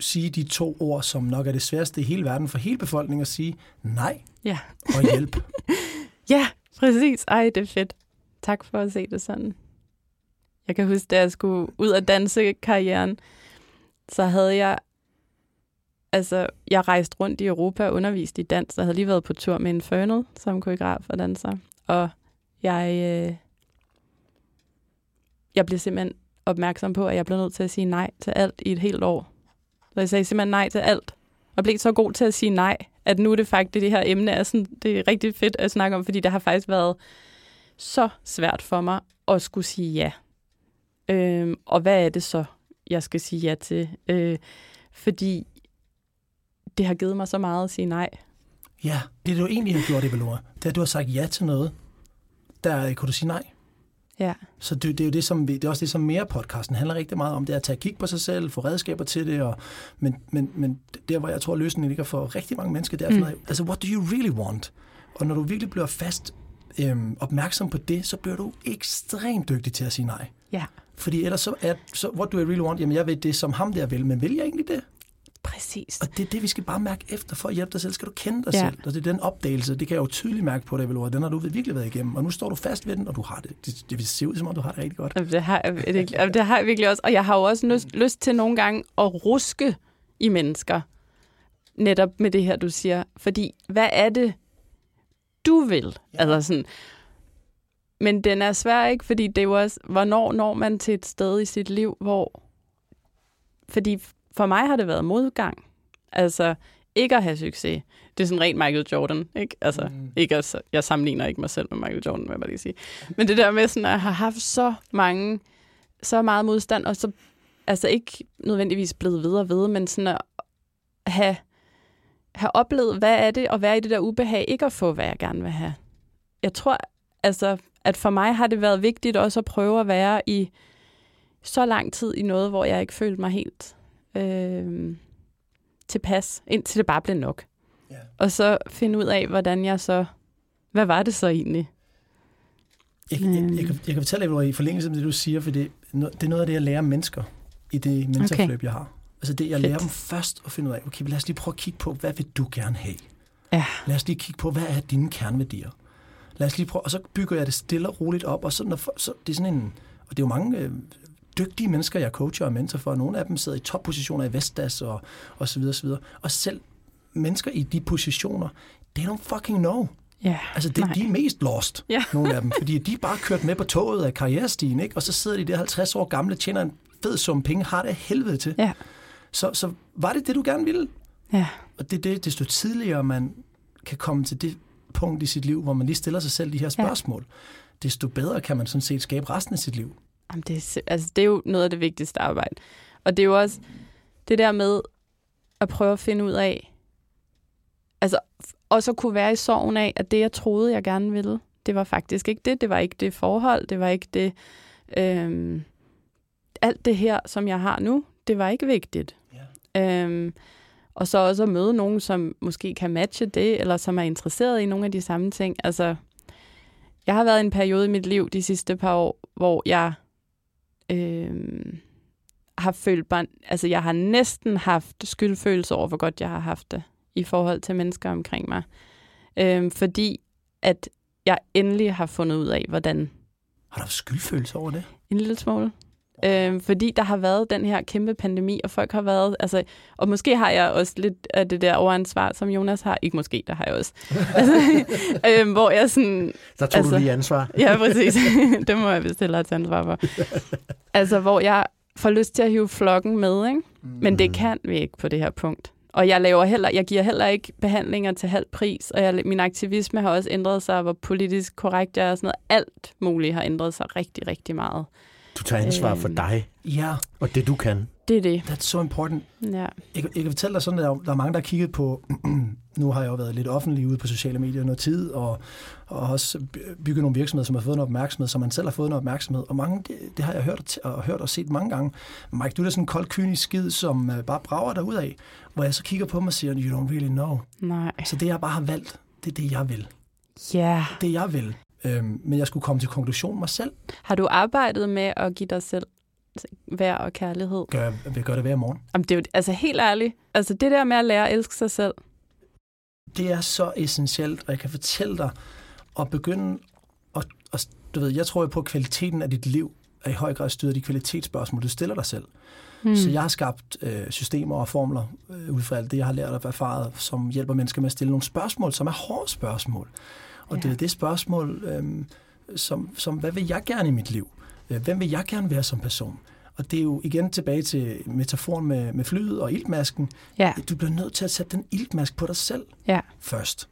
sige de to ord, som nok er det sværeste i hele verden for hele befolkningen at sige nej Ja. og hjælp. <laughs> Ja, præcis. Ej, det er fedt. Tak for at se det sådan. Jeg kan huske, da jeg skulle ud af dansekarrieren, så havde jeg, altså, jeg rejste rundt i Europa og undervist i dans. Jeg havde lige været på tur med Infernal som koreograf og danser. Og jeg, øh, jeg blev simpelthen opmærksom på, at jeg blev nødt til at sige nej til alt i et helt år. Så jeg sagde simpelthen nej til alt. Og blev så god til at sige nej, at nu er det faktisk, det her emne er, sådan, det er rigtig fedt at snakke om, fordi det har faktisk været så svært for mig at skulle sige ja. Øhm, og hvad er det så, jeg skal sige ja til? Øh, fordi det har givet mig så meget at sige nej. Ja, det du egentlig har gjort, Evalora, det er, at du har sagt ja til noget, der kunne du sige nej. Ja. Så det, det er jo det, som vi, det er også det, som mere podcasten handler rigtig meget om, det er at tage kig på sig selv, få redskaber til det, og, men, men, men der, hvor jeg tror, løsningen ligger for rigtig mange mennesker, det er, mm. altså, what do you really want? Og når du virkelig bliver fast øhm, opmærksom på det, så bliver du ekstremt dygtig til at sige nej. Ja. Fordi ellers så er, så, what do I really want? Jamen, jeg ved det, som ham der vil, men vil jeg egentlig det? Præcis. Og det er det, vi skal bare mærke efter for at hjælpe dig selv. Skal du kende dig Ja. selv? Og det er den opdagelse, det kan jeg jo tydeligt mærke på dig, Evalora. Den har du virkelig været igennem. Og nu står du fast ved den, og du har det. Det, det vil se ud, som om du har det rigtig godt. Jamen, Det har, jeg jamen, det har jeg virkelig også. Og jeg har jo også lyst, lyst til nogle gange at ruske i mennesker. Netop med det her, du siger. Fordi, hvad er det, du vil? Ja. Altså sådan, men den er svær ikke, fordi det er jo også, hvornår når man til et sted i sit liv, hvor... Fordi for mig har det været modgang. Altså, ikke at have succes. Det er sådan rent Michael Jordan, ikke? Altså, mm. ikke at, jeg sammenligner ikke mig selv med Michael Jordan, vil jeg bare lige sige. Men det der med sådan at have haft så mange, så meget modstand, og så altså ikke nødvendigvis blevet ved og ved, men sådan at have, have oplevet, hvad er det at være i det der ubehag, ikke at få, hvad jeg gerne vil have. Jeg tror, altså, at for mig har det været vigtigt også at prøve at være i så lang tid i noget, hvor jeg ikke følte mig helt øh, tilpas, indtil det bare blev nok. Ja. Og så finde ud af, hvordan jeg så... Hvad var det så egentlig? Jeg, jeg, jeg, kan, jeg kan fortælle dig, i forlængelse af det, du siger, for det, det er noget af det, jeg lærer mennesker i det mentorforløb, okay. jeg har. Altså det, jeg Fedt. lærer dem først at finde ud af, okay, lad os lige prøve at kigge på, hvad vil du gerne have? Ja. Lad os lige kigge på, hvad er dine kerneværdier? Lad os lige prøve, og så bygger jeg det stille og roligt op, og så, når, så det er sådan en, og det er jo mange øh, dygtige mennesker, jeg coacher og mentor for, og nogle af dem sidder i toppositioner i Vestas og, og så videre, så videre. Og selv mennesker i de positioner, they don't fucking know. Ja, Altså, det, nej. de er mest lost, Ja. <laughs> nogle af dem. Fordi de er bare kørt med på toget af karrierestigen, ikke? Og så sidder de der 50 år gamle, tjener en fed sum penge, har det helvede til. Ja. Så, så var det det, du gerne ville? Ja. Og det er det, desto tidligere man kan komme til det punkt i sit liv, hvor man lige stiller sig selv de her spørgsmål, ja. desto bedre kan man sådan set skabe resten af sit liv. Jamen, det, er, altså, det er jo noget af det vigtigste arbejde. Og det er jo også det der med at prøve at finde ud af, altså også at kunne være i sorgen af, at det, jeg troede, jeg gerne ville, det var faktisk ikke det. Det var ikke det forhold, det var ikke det... Øhm, alt det her, som jeg har nu, det var ikke vigtigt. Ja. Øhm, og så også at møde nogen, som måske kan matche det, eller som er interesseret i nogle af de samme ting. Altså, jeg har været i en periode i mit liv de sidste par år, hvor jeg øhm, har følt mig, altså jeg har næsten haft skyldfølelse over, hvor godt jeg har haft det i forhold til mennesker omkring mig. Øhm, fordi at jeg endelig har fundet ud af, hvordan Har du skyldfølelse over det? en lille smule. Øhm, fordi der har været den her kæmpe pandemi, og folk har været, altså, og måske har jeg også lidt af det der overansvar, som Jonas har. Ikke måske, der har jeg også. <laughs> altså, øhm, hvor jeg sådan, Der tog altså, Altså- du lige ansvar. <laughs> ja præcis, <laughs> det må jeg vist hellere tage ansvar for. altså, hvor jeg får lyst til at hive flokken med, ikke? Men det kan vi ikke på det her punkt. Og jeg, laver heller, jeg giver heller ikke behandlinger til halv pris, og jeg, min aktivisme har også ændret sig, hvor politisk korrekt jeg er og sådan noget. Alt muligt har ændret sig rigtig, rigtig meget. Du tager ansvar for Øhm. dig Ja, og det, du kan. Det er det. that's so important. Ja. Jeg, kan- jeg kan fortælle dig sådan, at der, er- der er mange, der har kigget på, <clears throat> nu har jeg jo været lidt offentlig ude på sociale medier noget tid, og, og også by- bygget nogle virksomheder, som har fået noget opmærksomhed, som man selv har fået noget opmærksomhed, og mange, det, det har jeg hørt og, hørt og set mange gange. Mike, du er da sådan en kold, kynisk skid, som uh, bare brager dig ud af, hvor jeg så kigger på dem og siger, you don't really know. Nej. Så det, jeg bare har valgt, det er det, jeg vil. Ja. Det, jeg vil. Øhm, men jeg skulle komme til konklusion mig selv. Har du arbejdet med at give dig selv værd og kærlighed? Gør, jeg vil gøre det hver morgen. Jamen, det er jo, altså helt ærligt, altså det der med at lære at elske sig selv, det er så essentielt, og jeg kan fortælle dig, at begynde at, at du ved, jeg tror jo på, at kvaliteten af dit liv er i høj grad styret af de kvalitetsspørgsmål, du stiller dig selv. Mm. Så jeg har skabt øh, systemer og formler øh, ud fra alt det, jeg har lært og erfaret, som hjælper mennesker med at stille nogle spørgsmål, som er hårde spørgsmål. Og Ja. det er det spørgsmål, øh, som, som, hvad vil jeg gerne i mit liv? Øh, Hvem vil jeg gerne være som person? Og det er jo igen tilbage til metaforen med, med flyet og iltmasken. Ja. Du bliver nødt til at sætte den iltmask på dig selv Ja. først.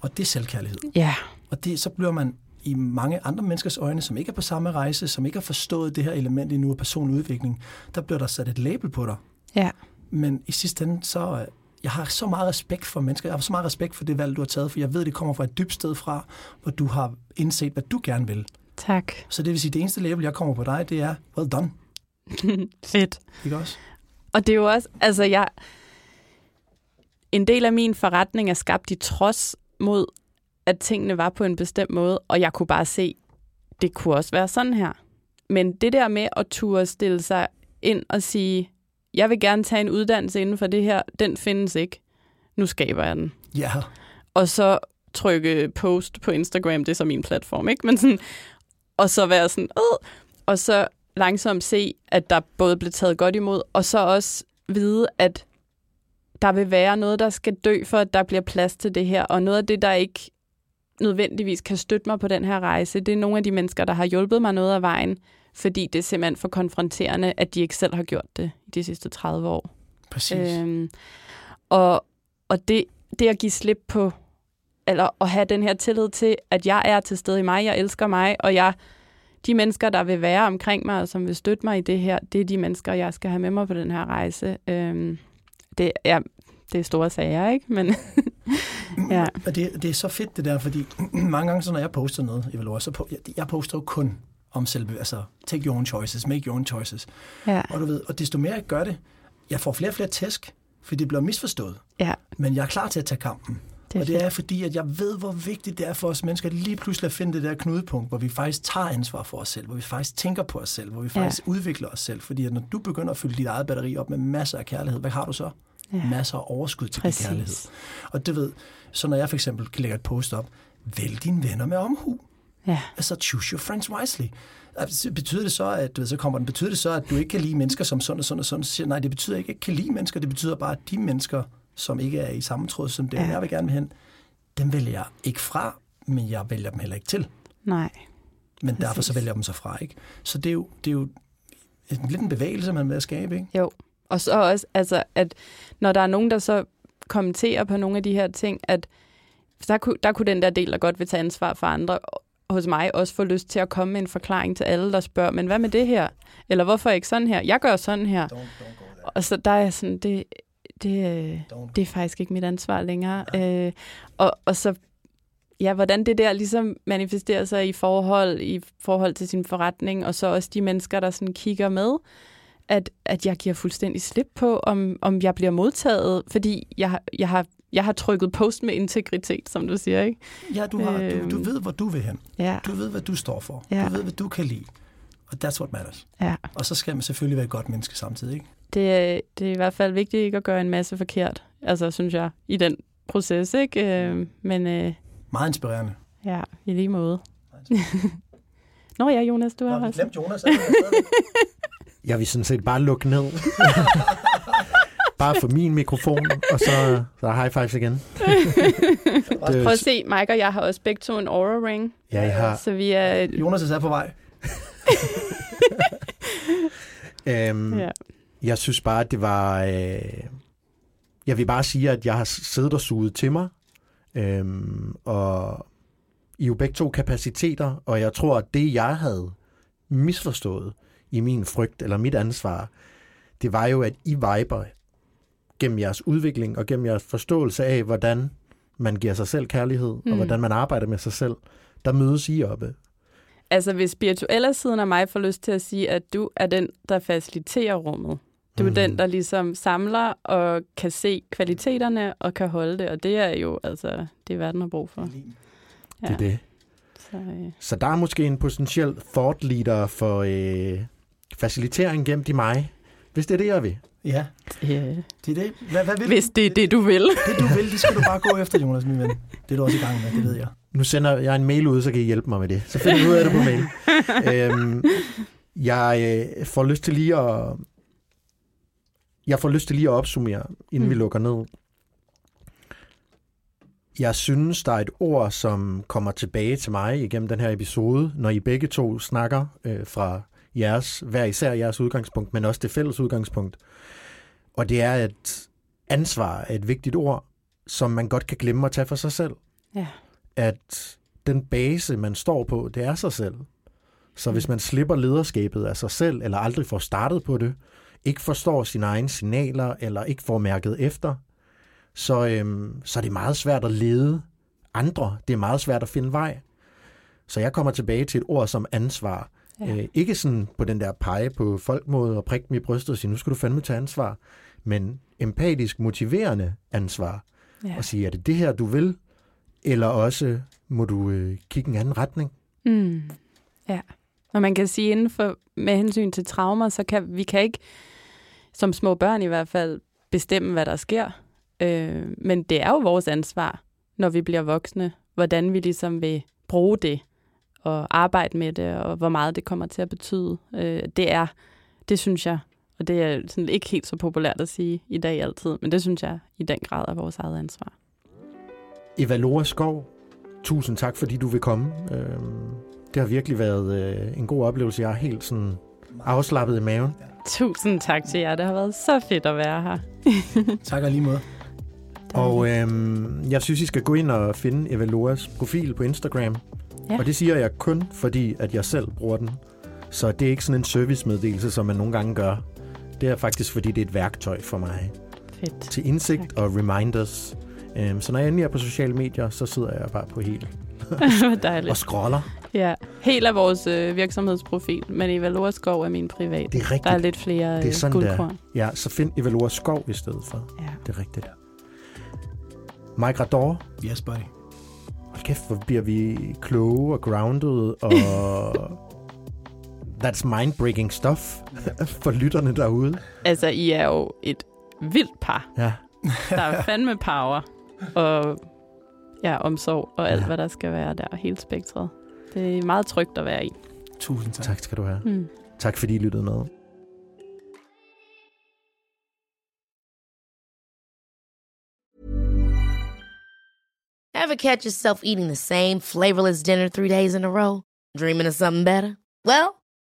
Og det er selvkærlighed. Ja. Og det, så bliver man i mange andre menneskers øjne, som ikke er på samme rejse, som ikke har forstået det her element endnu af personlig udvikling, der bliver der sat et label på dig. Ja. Men i sidste ende, så øh, jeg har så meget respekt for mennesker. Jeg har så meget respekt for det valg, du har taget, for jeg ved, det kommer fra et dybt sted fra, hvor du har indset, hvad du gerne vil. Tak. Så det vil sige, det eneste label, jeg kommer på dig, det er, well done. <laughs> Fedt. Ikke også? Og det er jo også, altså jeg, en del af min forretning er skabt i trods mod, at tingene var på en bestemt måde, og jeg kunne bare se, det kunne også være sådan her. Men det der med at turde stille sig ind og sige, jeg vil gerne tage en uddannelse inden for det her, den findes ikke. Nu skaber jeg den. Ja, og så trykke post på Instagram, det er så min platform, ikke? Men sådan, og så være sådan, øh, og så langsomt se, at der både blev taget godt imod, og så også vide, at der vil være noget, der skal dø, for at der bliver plads til det her, og noget af det, der ikke nødvendigvis kan støtte mig på den her rejse, det er nogle af de mennesker, der har hjulpet mig noget af vejen, fordi det er simpelthen for konfronterende, at de ikke selv har gjort det de sidste 30 år. præcis. Øh. Øhm, og og det, det at give slip på, eller at have den her tillid til, at jeg er til stede i mig, jeg elsker mig, og jeg, de mennesker, der vil være omkring mig, og som vil støtte mig i det her, det er de mennesker, jeg skal have med mig på den her rejse. Øhm, det, er, det er store sager, ikke? Men <laughs> ja. Og det, det er så fedt det der, fordi <clears throat> mange gange, så når jeg poster noget, Evaluer, så på, jeg, jeg poster jo kun om selve, altså take your own choices, make your own choices. Ja. Og du ved, og desto mere jeg gør det, jeg får flere og flere tæsk, for det bliver misforstået. ja, Men jeg er klar til at tage kampen. det og det er fordi, at jeg ved, hvor vigtigt det er for os mennesker lige pludselig at finde det der knudepunkt, hvor vi faktisk tager ansvar for os selv, hvor vi faktisk tænker på os selv, hvor vi faktisk ja. udvikler os selv. Fordi at når du begynder at fylde dit eget batteri op med masser af kærlighed, hvad har du så? Ja. Masser af overskud til Præcis. din kærlighed. Og det ved, så når jeg for eksempel lægger et post op, vælg dine venner med omhu. Ja. Altså, choose your friends wisely. Altså, Betyder det så, at, du ved, så kommer den, betyder det så, at du ikke kan lide mennesker som sådan og sådan og sådan? Så siger Nej, det betyder ikke, at jeg ikke kan lide mennesker. Det betyder bare, at de mennesker, som ikke er i samme tråd som dem, Ja. jeg vil gerne vil hen, dem vælger jeg ikke fra, men jeg vælger dem heller ikke til. Nej. Men Præcis. derfor så vælger jeg dem så fra, ikke? Så det er jo, det er jo en, lidt en bevægelse, man er ved at skabe, ikke? Jo. Og så også, altså, at når der er nogen, der så kommenterer på nogle af de her ting, at der kunne, der kunne den der del, der godt vil tage ansvar for andre, hos mig også få lyst til at komme med en forklaring til alle, der spørger, men hvad med det her? Eller hvorfor ikke sådan her? Jeg gør sådan her. Don't, don't. Og så der er sådan, det, det, Don't. det er faktisk ikke mit ansvar længere. Øh, og, og så, ja, hvordan det der ligesom manifesterer sig i forhold, i forhold til sin forretning, og så også de mennesker, der sådan kigger med, at, at jeg giver fuldstændig slip på, om, om jeg bliver modtaget, fordi jeg, jeg, har, jeg har trykket post med integritet, som du siger, ikke? Ja, du, har, du, Øhm. du ved, hvor du vil hen. Ja, Du ved, hvad du står for. Ja. Du ved, hvad du kan lide. Og that's what matters. ja. Og så skal man selvfølgelig være et godt menneske samtidig, ikke? Det, er- det er i hvert fald vigtigt ikke at gøre en masse forkert, altså synes jeg, i den proces, ikke? Øh, men øh, Meget inspirerende. ja, i lige måde. <laughs> Nå ja, Jonas, du har Nå, vi også. glemte Jonas. <laughs> Jeg vil sådan set bare lukke ned. <laughs> bare for min mikrofon, og så, så high fives igen. <laughs> Det- Prøv at se, Mike og jeg har også begge to en aura ring, Ja, jeg har. så vi er... Jonas er så på vej. <laughs> Øhm, Ja. Jeg synes bare, at det var... Øh, jeg vil bare sige, at jeg har siddet og suget til mig. Øhm, og I er jo begge to kapaciteter, og jeg tror, at det, jeg havde misforstået i min frygt eller mit ansvar, det var jo, at I viber gennem jeres udvikling og gennem jeres forståelse af, hvordan man giver sig selv kærlighed, mm. Mm. og hvordan man arbejder med sig selv. Der mødes I oppe. Altså, hvis spirituelle siden af mig får lyst til at sige, at du er den, der faciliterer rummet. Du er Mhm. den, der ligesom samler og kan se kvaliteterne og kan holde det, og det er jo, altså, det verden har brug for. Det er det. Så, øh, Så der er måske en potentiel thought leader for øh, facilitering gemt i mig, hvis det er det, jeg vil. Ja, yeah. det er det. Hvad, hvad vil Hvis du? det er det, du vil. Det, du vil, det skal du bare gå efter, Jonas, min ven. Det er du også i gang med, det ved jeg. Nu sender jeg en mail ud, så kan I hjælpe mig med det. Så finder vi ud af det på mail. <laughs> øhm, jeg øh, får lyst til lige at... Jeg får lyst til lige at opsummere, inden mm. vi lukker ned. Jeg synes, der er et ord, som kommer tilbage til mig igennem den her episode, når I begge to snakker øh, fra jeres, hver især jeres udgangspunkt, men også det fælles udgangspunkt. Og det er, at ansvar er et vigtigt ord, som man godt kan glemme at tage for sig selv Ja. at den base, man står på, det er sig selv. Så hvis man slipper lederskabet af sig selv, eller aldrig får startet på det, ikke forstår sine egne signaler, eller ikke får mærket efter, så, øhm, så er det meget svært at lede andre. Det er meget svært at finde vej. Så jeg kommer tilbage til et ord som ansvar. Ja. Øh, ikke sådan på den der pege på folk måde og prikke dem i brystet og sige, nu skal du fandme tage ansvar, men empatisk motiverende ansvar. Ja. Og sige, er det det her, du vil? Eller også må du øh, kigge en anden retning. Mm. Ja. Og man kan sige, inden for, med hensyn til traumer, så kan vi kan ikke, som små børn i hvert fald, bestemme, hvad der sker. Øh, men det er jo vores ansvar, når vi bliver voksne, hvordan vi ligesom vil bruge det og arbejde med det, og hvor meget det kommer til at betyde. Øh, det er, det synes jeg, og det er sådan ikke helt så populært at sige i dag altid, men det synes jeg i den grad er vores eget ansvar. Eva Lora Skov, tusind tak, fordi du vil komme. Øhm, det har virkelig været øh, en god oplevelse. Jeg er helt sådan afslappet i maven. Tusind tak til jer. Det har været så fedt at være her. <laughs> Tak og lige måde. Og øhm, jeg synes, I skal gå ind og finde Eva Loras profil på Instagram. Ja. Og det siger jeg kun, fordi at jeg selv bruger den. Så det er ikke sådan en servicemeddelelse, som man nogle gange gør. Det er faktisk, fordi det er et værktøj for mig Fedt. til indsigt og reminders. Um, så når jeg endelig er på sociale medier, så sidder jeg bare på helt <laughs> Hvor og dejligt. scroller. Ja. Helt af vores øh, virksomhedsprofil, men Evalora Skov er min privat. Det er rigtigt. Der er lidt flere det er øh, sådan, guldkorn. der. Ja, så find Evalora Skov i stedet for. Ja. Det er rigtigt. Mike Rador, Yes, buddy. hold kæft, hvor bliver vi kloge og grounded, og <laughs> that's mind-breaking stuff for lytterne derude. Altså, I er jo et vildt par. Ja, Der er fandme power og ja, omsorg og alt, Ja. hvad der skal være der. Helt spektret. Det er meget trygt at være i. Tusind tak. tak skal du have. Mm. Tak fordi I lyttede med. Ever catch yourself eating the same flavorless dinner three days in a row? Dreaming of something better? Well,